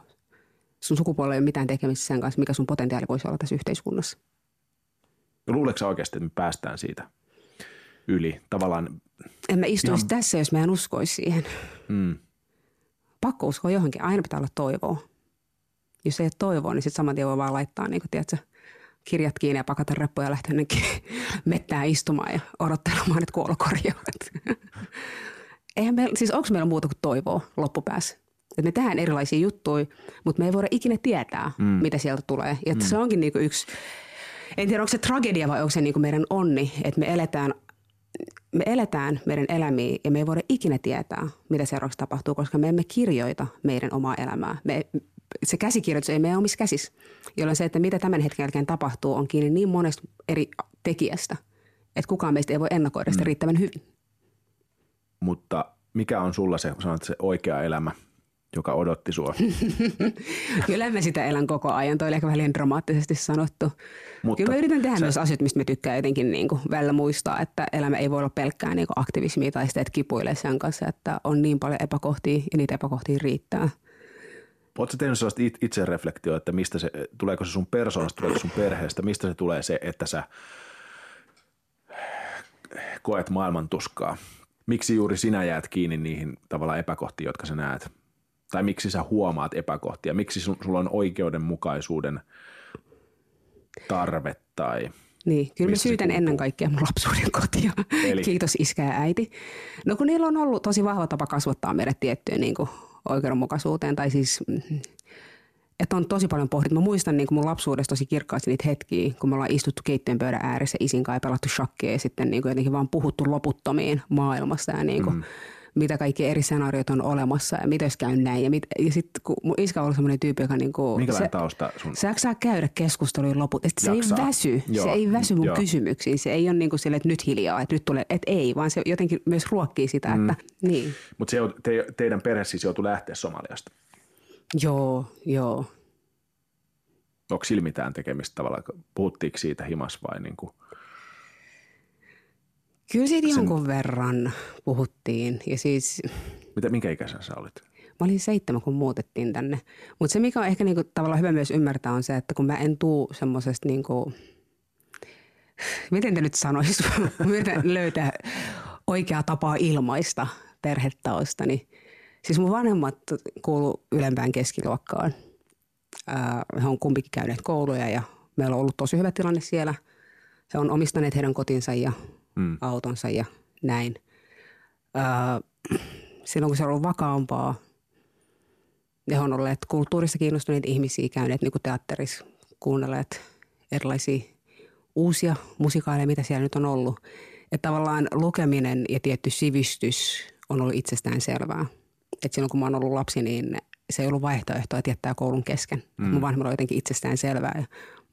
sun sukupuolella ei ole mitään tekemistä sen kanssa, mikä sun potentiaali voisi olla tässä yhteiskunnassa. Luuletko oikeasti, että me päästään siitä yli? Tavallaan en mä istuisi Ihan... tässä, jos mä en uskoisi siihen. Mm. Pakko uskoa johonkin. Aina pitää olla toivoa. Jos ei ole toivoa, niin sitten saman tien voi vaan laittaa niin kun, tiedätkö, kirjat kiinni ja pakata reppuja ja lähteä jonnekin mettään istumaan ja odottelemaan, että kuolo korjaavat. Eihän meillä, siis onko meillä muuta kuin toivoa loppupäässä? Että me tehdään erilaisia juttuja, mutta me ei voida ikinä tietää, mm. mitä sieltä tulee. Ja mm. se onkin niinku yksi, en tiedä onko se tragedia vai onko se niinku meidän onni, että me eletään me eletään meidän elämiä ja me ei voida ikinä tietää, mitä seuraavaksi tapahtuu, koska me emme kirjoita meidän omaa elämää. Me, se käsikirjoitus ei meidän omissa käsissä, jolloin se, että mitä tämän hetken jälkeen tapahtuu, on kiinni niin monesta eri tekijästä, että kukaan meistä ei voi ennakoida sitä mm. riittävän hyvin. Mutta mikä on sulla se, sanot, se oikea elämä – joka odotti sua. Kyllä mä sitä elän koko ajan. Toi oli ehkä vähän dramaattisesti sanottu. Mutta Kyllä mä yritän tehdä sä... myös asioita, mistä mä tykkään jotenkin niin kuin välillä muistaa, että elämä ei voi olla pelkkää niin kuin aktivismia tai sitä, että kipuilee sen kanssa, että on niin paljon epäkohtia ja niitä epäkohtia riittää. Oletko tehnyt sellaista itsereflektioa, että mistä se, tuleeko se sun persoonasta, tuleeko sun perheestä, mistä se tulee se, että sä koet maailman tuskaa? Miksi juuri sinä jäät kiinni niihin tavallaan epäkohtiin, jotka sä näet? Tai miksi sä huomaat epäkohtia, miksi sulla on oikeudenmukaisuuden tarve tai niin, kyllä mä syytän ennen kaikkea mun lapsuuden kotia. Eli? Kiitos iskä ja äiti. No kun niillä on ollut tosi vahva tapa kasvattaa meidät tiettyyn niin kuin oikeudenmukaisuuteen tai siis että on tosi paljon pohdittu. Mä muistan niin kuin mun lapsuudessa tosi kirkkaasti niitä hetkiä, kun me ollaan istuttu keittiön pöydän ääressä isin kanssa ja pelattu shakkia ja sitten niin kuin jotenkin vaan puhuttu loputtomiin maailmasta ja niin kuin mm mitä kaikki eri skenaariot on olemassa ja miten käy näin. Ja, mit, ja sitten kun mun iskä on ollut semmoinen tyyppi, joka niinku, Minkälainen se, tausta sun? Se saa käydä keskustelujen loput. Että se ei väsy. Joo. Se ei väsy mun Joo. kysymyksiin. Se ei ole niinku sille, että nyt hiljaa, että nyt tulee, että ei, vaan se jotenkin myös ruokkii sitä, mm. että niin. Mutta te, teidän perhe siis joutui lähteä Somaliasta? Joo, joo. Onko sillä mitään tekemistä tavallaan? Puhuttiinko siitä himas vai niin kuin? Kyllä siitä Sen... jonkun verran puhuttiin. Ja siis... Mitä, minkä ikäisen sä olit? Mä olin seitsemän, kun muutettiin tänne. Mutta se, mikä on ehkä niinku tavallaan hyvä myös ymmärtää, on se, että kun mä en tuu semmoisesta niinku, miten te nyt sanois, miten löytää oikeaa tapaa ilmaista perhetausta, niin siis mun vanhemmat kuulu ylempään keskiluokkaan. he on kumpikin käyneet kouluja ja meillä on ollut tosi hyvä tilanne siellä. He on omistaneet heidän kotinsa ja mm. autonsa ja näin. Öö, silloin kun se on ollut vakaampaa, ne on olleet kulttuurissa kiinnostuneita ihmisiä, käyneet niin teatterissa, kuunnelleet erilaisia uusia musikaaleja, mitä siellä nyt on ollut. Että tavallaan lukeminen ja tietty sivistys on ollut itsestään selvää. Että silloin kun mä oon ollut lapsi, niin se ei ollut vaihtoehtoa, että jättää koulun kesken. Mm. Mun vanhemmilla on jotenkin itsestään selvää. Ja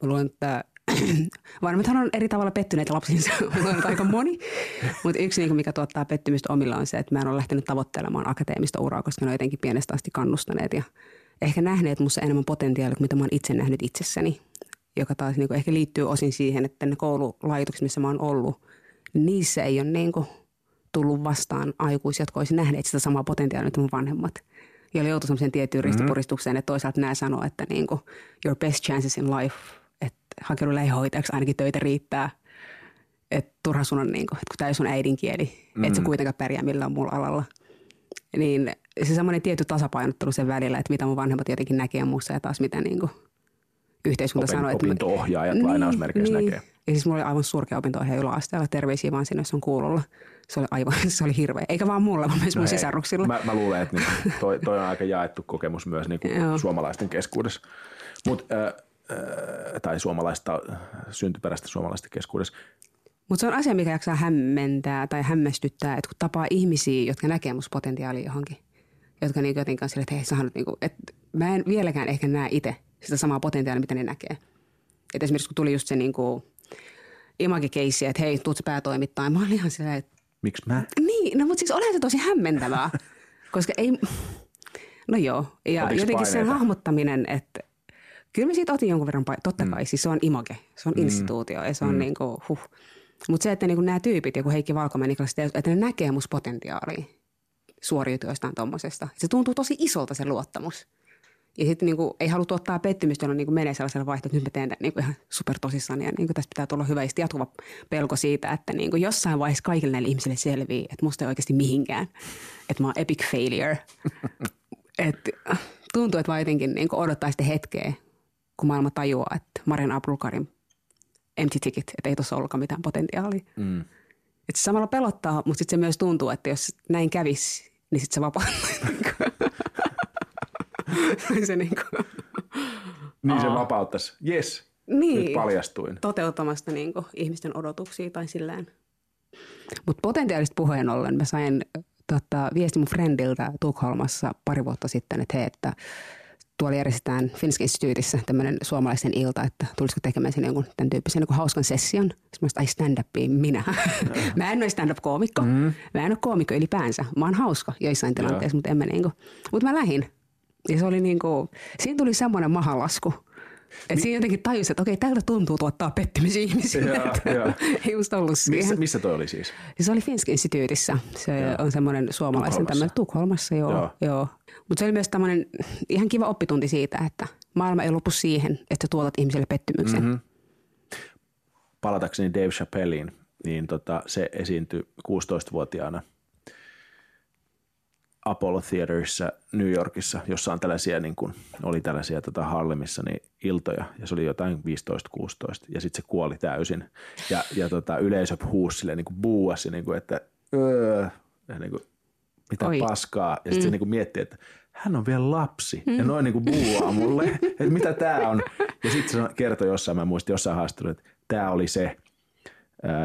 mä luulen, että vanhemmathan on eri tavalla pettyneitä lapsinsa, on aika moni. Mutta yksi, niin mikä tuottaa pettymystä omilla on se, että mä en ole lähtenyt tavoittelemaan akateemista uraa, koska ne on jotenkin pienestä asti kannustaneet ja ehkä nähneet musta enemmän potentiaalia kuin mitä mä oon itse nähnyt itsessäni. Joka taas niin ehkä liittyy osin siihen, että ne koululaitokset, missä mä oon ollut, niissä ei ole niin tullut vastaan aikuisia, jotka olisi nähneet sitä samaa potentiaalia kuin mun vanhemmat. Ja oli joutu sellaiseen tiettyyn mm-hmm. ristipuristukseen, että toisaalta nämä sanoo, että niin kuin, your best chances in life, että hakeudu leihoitajaksi, ainakin töitä riittää. Että turha sun on, niin kuin, kun tämä ei sun äidinkieli, mm-hmm. että se kuitenkaan pärjää millään muulla alalla. Niin se semmoinen tietty tasapainottelu sen välillä, että mitä mun vanhemmat jotenkin näkee muussa ja taas mitä niin kuin yhteiskunta Opin, sanoi. Opinto-ohjaajat niin, lainausmerkeissä niin. näkee. Ja siis mulla oli aivan surkea opinto-ohjaaja yläasteella. Terveisiä vaan sinne, jos on kuulolla. Se oli aivan, se oli hirveä. Eikä vaan mulla, vaan myös no mun hei, sisaruksilla. Mä, mä luulen, että niin, toi, toi on aika jaettu kokemus myös niin kuin suomalaisten keskuudessa. Mut, äh, äh, tai suomalaista, syntyperäistä suomalaisten keskuudessa. Mutta se on asia, mikä jaksaa hämmentää tai hämmästyttää, että kun tapaa ihmisiä, jotka näkee musta potentiaalia johonkin, jotka niin jotenkin on sille, että hei, sä niin kuin, että mä en vieläkään ehkä näe itse sitä samaa potentiaalia, mitä ne näkee. Et esimerkiksi kun tuli just se niin kuin imagikeissi, että hei, tuut päätoimittaa. Mä olin ihan silleen, että... Miksi mä? Niin, no mutta siis olihan se tosi hämmentävää, koska ei... No joo, ja Otiks jotenkin paineita? sen hahmottaminen, että kyllä mä siitä otin jonkun verran. Totta mm. kai, siis se on image, se on mm. instituutio ja se on mm. niin kuin, huh. Mutta se, että niin kuin nämä tyypit, joku Heikki Valkomäen, Niklas että ne näkee musta potentiaalia suoriutua jostain tuommoisesta. Se tuntuu tosi isolta se luottamus. Ja sitten niin ei halua ottaa pettymystä, jolloin niin menee sellaisella vaihtoehtolla, että nyt mä teen tämän niin ihan super tosissaan. Ja niin tästä pitää tulla hyvä ja jatkuva pelko siitä, että niin jossain vaiheessa kaikille näille ihmisille selvii, että musta ei oikeasti mihinkään. Että mä oon epic failure. Et, tuntuu, että vaan jotenkin niin odottaa sitten hetkeä, kun maailma tajuaa, että Marian Abdulkarim empty ticket, että ei tuossa ollutkaan mitään potentiaalia. Mm. Et se samalla pelottaa, mutta sitten se myös tuntuu, että jos näin kävisi, niin sitten se vapauttaa. se niin kuin... Niin se vapauttaisi. Yes, niin, nyt paljastuin. Toteuttamasta niin kuin ihmisten odotuksia tai silleen. Mutta potentiaalista puheen ollen mä sain tota, viesti mun friendiltä Tukholmassa pari vuotta sitten, että hei, että tuolla järjestetään Finsk Instituutissa tämmöinen suomalaisen ilta, että tulisiko tekemään sinne jonkun tämän tyyppisen niin hauskan session. Sitten mä ai stand minä. mä en ole stand-up-koomikko. Mm. Mä en ole koomikko ylipäänsä. Mä oon hauska joissain tilanteissa, mutta en mä niin kuin. Mutta mä lähdin. Ja se oli niin kuin, siinä tuli semmoinen mahalasku. Et Mi- siinä jotenkin tajusi, että okei, tältä tuntuu tuottaa pettymys ihmisille. Ei just ollut siihen. Missä, missä toi oli siis? Se oli Finsk Instituutissa. Se ja. on semmoinen suomalaisen tämmöinen Tukholmassa, joo. joo. joo. Mutta se oli myös tämmöinen ihan kiva oppitunti siitä, että maailma ei lopu siihen, että tuotat ihmisille pettymyksen. Mm-hmm. Palatakseni Dave Chappelliin, niin tota, se esiintyi 16-vuotiaana Apollo Theaterissa New Yorkissa, jossa on tällaisia, niin kuin, oli tällaisia tota Harlemissa niin iltoja, ja se oli jotain 15-16, ja sitten se kuoli täysin. Ja, ja tota, yleisö huusi silleen, niin kuin buuasi, niin kuin, että öö, ja niin kuin, mitä Oi. paskaa. Ja sitten mm. se niin kuin mietti, että hän on vielä lapsi. Mm. Ja noin niin kuin buuaa mulle, että mitä tämä on. Ja sitten se kertoi jossain, mä muistin jossain haastattelussa, että tämä oli se,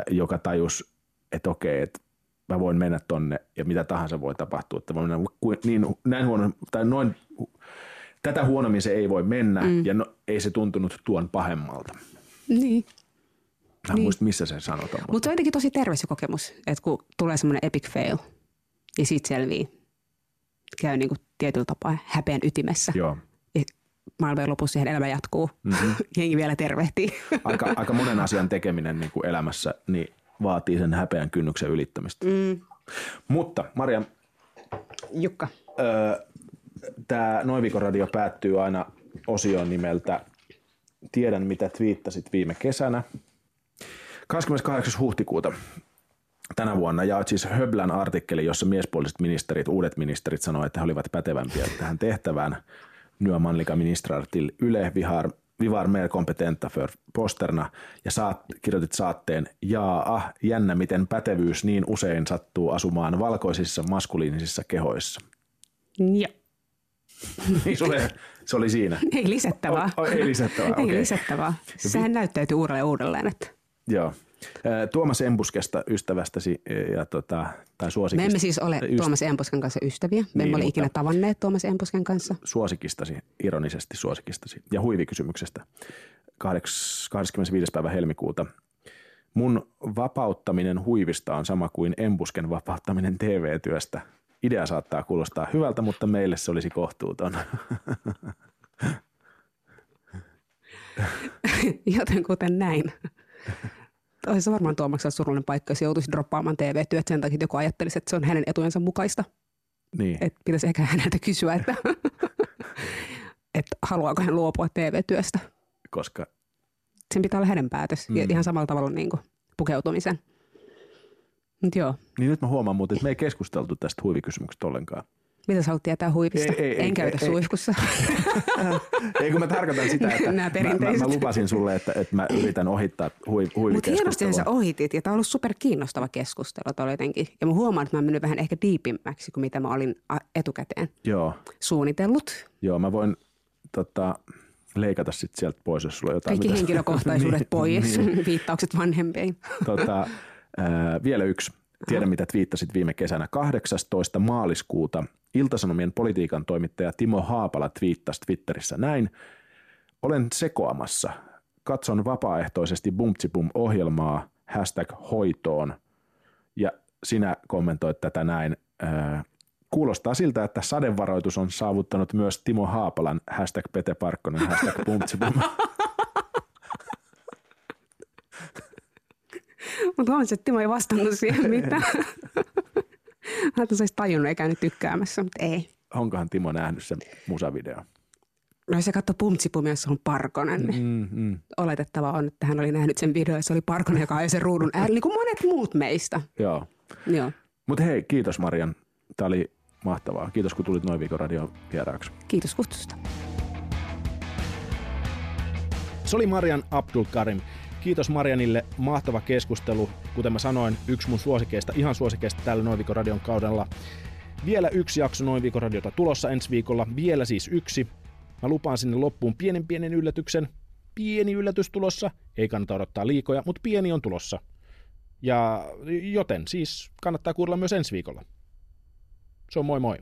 joka tajus, että okei, että mä voin mennä tonne ja mitä tahansa voi tapahtua. Että mennä niin, näin huono, tai noin, tätä huonommin se ei voi mennä mm. ja no, ei se tuntunut tuon pahemmalta. Niin. Mä niin. muista, missä se sanotaan. Mutta Mut se on jotenkin tosi terve se kokemus, että kun tulee semmoinen epic fail ja siitä selvii, käy niin kuin tietyllä tapaa häpeän ytimessä. Joo. Ja maailman lopussa siihen elämä jatkuu. Mm-hmm. Jengi vielä tervehtii. Aika, aika monen asian tekeminen niin kuin elämässä, niin vaatii sen häpeän kynnyksen ylittämistä. Mm. Mutta Maria. Jukka. Tämä Noin radio päättyy aina osioon nimeltä Tiedän mitä twiittasit viime kesänä. 28. huhtikuuta tänä vuonna jaoit siis Höblän artikkeli, jossa miespuoliset ministerit, uudet ministerit sanoivat, että he olivat pätevämpiä tähän tehtävään. Nya manliga ministrar till Yle, vi har vi var mer kompetenta för posterna ja saat, kirjoitit saatteen, jaa, ah, jännä miten pätevyys niin usein sattuu asumaan valkoisissa maskuliinisissa kehoissa. Joo. niin sulle, se oli siinä. Ei lisättävää. O, o, ei lisättävää, Ei okay. lisättävää. Sehän näyttäytyy uudelleen uudelleen. Että. Joo. Tuomas Embuskesta ystävästäsi ja tota, tai suosikista. Me emme siis ole Yst... Tuomas Embusken kanssa ystäviä. Me niin, emme ole ikinä tavanneet Tuomas Embusken kanssa. Suosikistasi, ironisesti suosikistasi ja huivikysymyksestä. 25. päivä helmikuuta. Mun vapauttaminen huivista on sama kuin Embusken vapauttaminen TV-työstä. Idea saattaa kuulostaa hyvältä, mutta meille se olisi kohtuuton. Joten kuten näin. Olisi varmaan Tuomaksen surullinen paikka, jos joutuisi droppaamaan TV-työt sen takia, että joku ajattelisi, että se on hänen etujensa mukaista. Niin. Että pitäisi ehkä häneltä kysyä, että, että haluaako hän luopua TV-työstä. Koska? Sen pitää olla hänen päätös. Mm. Ihan samalla tavalla niin kuin pukeutumisen. Mut joo. Niin nyt mä huomaan muuten, että me ei keskusteltu tästä huivikysymyksestä ollenkaan. Mitä sä haluat tietää huivista? Ei, ei, en ei, käytä ei, suihkussa. ei, kun mä tarkoitan sitä, että mä, mä, mä, lupasin sulle, että, että mä yritän ohittaa hui, Mutta hienosti sä ohitit ja tämä on ollut super kiinnostava keskustelu jotenkin. Ja mä huomaan, että mä mennyt vähän ehkä diipimmäksi kuin mitä mä olin etukäteen Joo. suunnitellut. Joo, mä voin tota, leikata sit sieltä pois, jos sulla on jotain. Kaikki henkilökohtaisuudet niin, pois, niin. viittaukset vanhempiin. tota, äh, vielä yksi. Tiedän, mitä twiittasit viime kesänä. 18. maaliskuuta Iltasanomien politiikan toimittaja Timo Haapala twiittasi Twitterissä näin. Olen sekoamassa. Katson vapaaehtoisesti Bumtsibum-ohjelmaa hashtag hoitoon. Ja sinä kommentoit tätä näin. Äh, kuulostaa siltä, että sadevaroitus on saavuttanut myös Timo Haapalan hashtag Pete Parkkonen hashtag Bumtsibum. Mutta huomasin, että Timo ei vastannut siihen mitään. Mä että se olisi tajunnut eikä nyt tykkäämässä, mutta ei. Onkohan Timo nähnyt sen musavideo? No se katsoi Pumtsipumia, jossa on Parkonen. Niin mm, mm. Oletettava on, että hän oli nähnyt sen videon, se oli Parkonen, joka ajoi sen ruudun äärellä, niin kuin monet muut meistä. Joo. Joo. Mutta hei, kiitos Marian. Tämä oli mahtavaa. Kiitos, kun tulit noin viikon radio vieraaksi. Kiitos kutsusta. Se oli Marian Abdul Karim. Kiitos Marianille, mahtava keskustelu. Kuten mä sanoin, yksi mun suosikeista, ihan suosikeista tällä Noin radion kaudella. Vielä yksi jakso Noin viikon radiota tulossa ensi viikolla, vielä siis yksi. Mä lupaan sinne loppuun pienen pienen yllätyksen. Pieni yllätys tulossa, ei kannata odottaa liikoja, mutta pieni on tulossa. Ja joten siis kannattaa kuunnella myös ensi viikolla. Se on moi moi.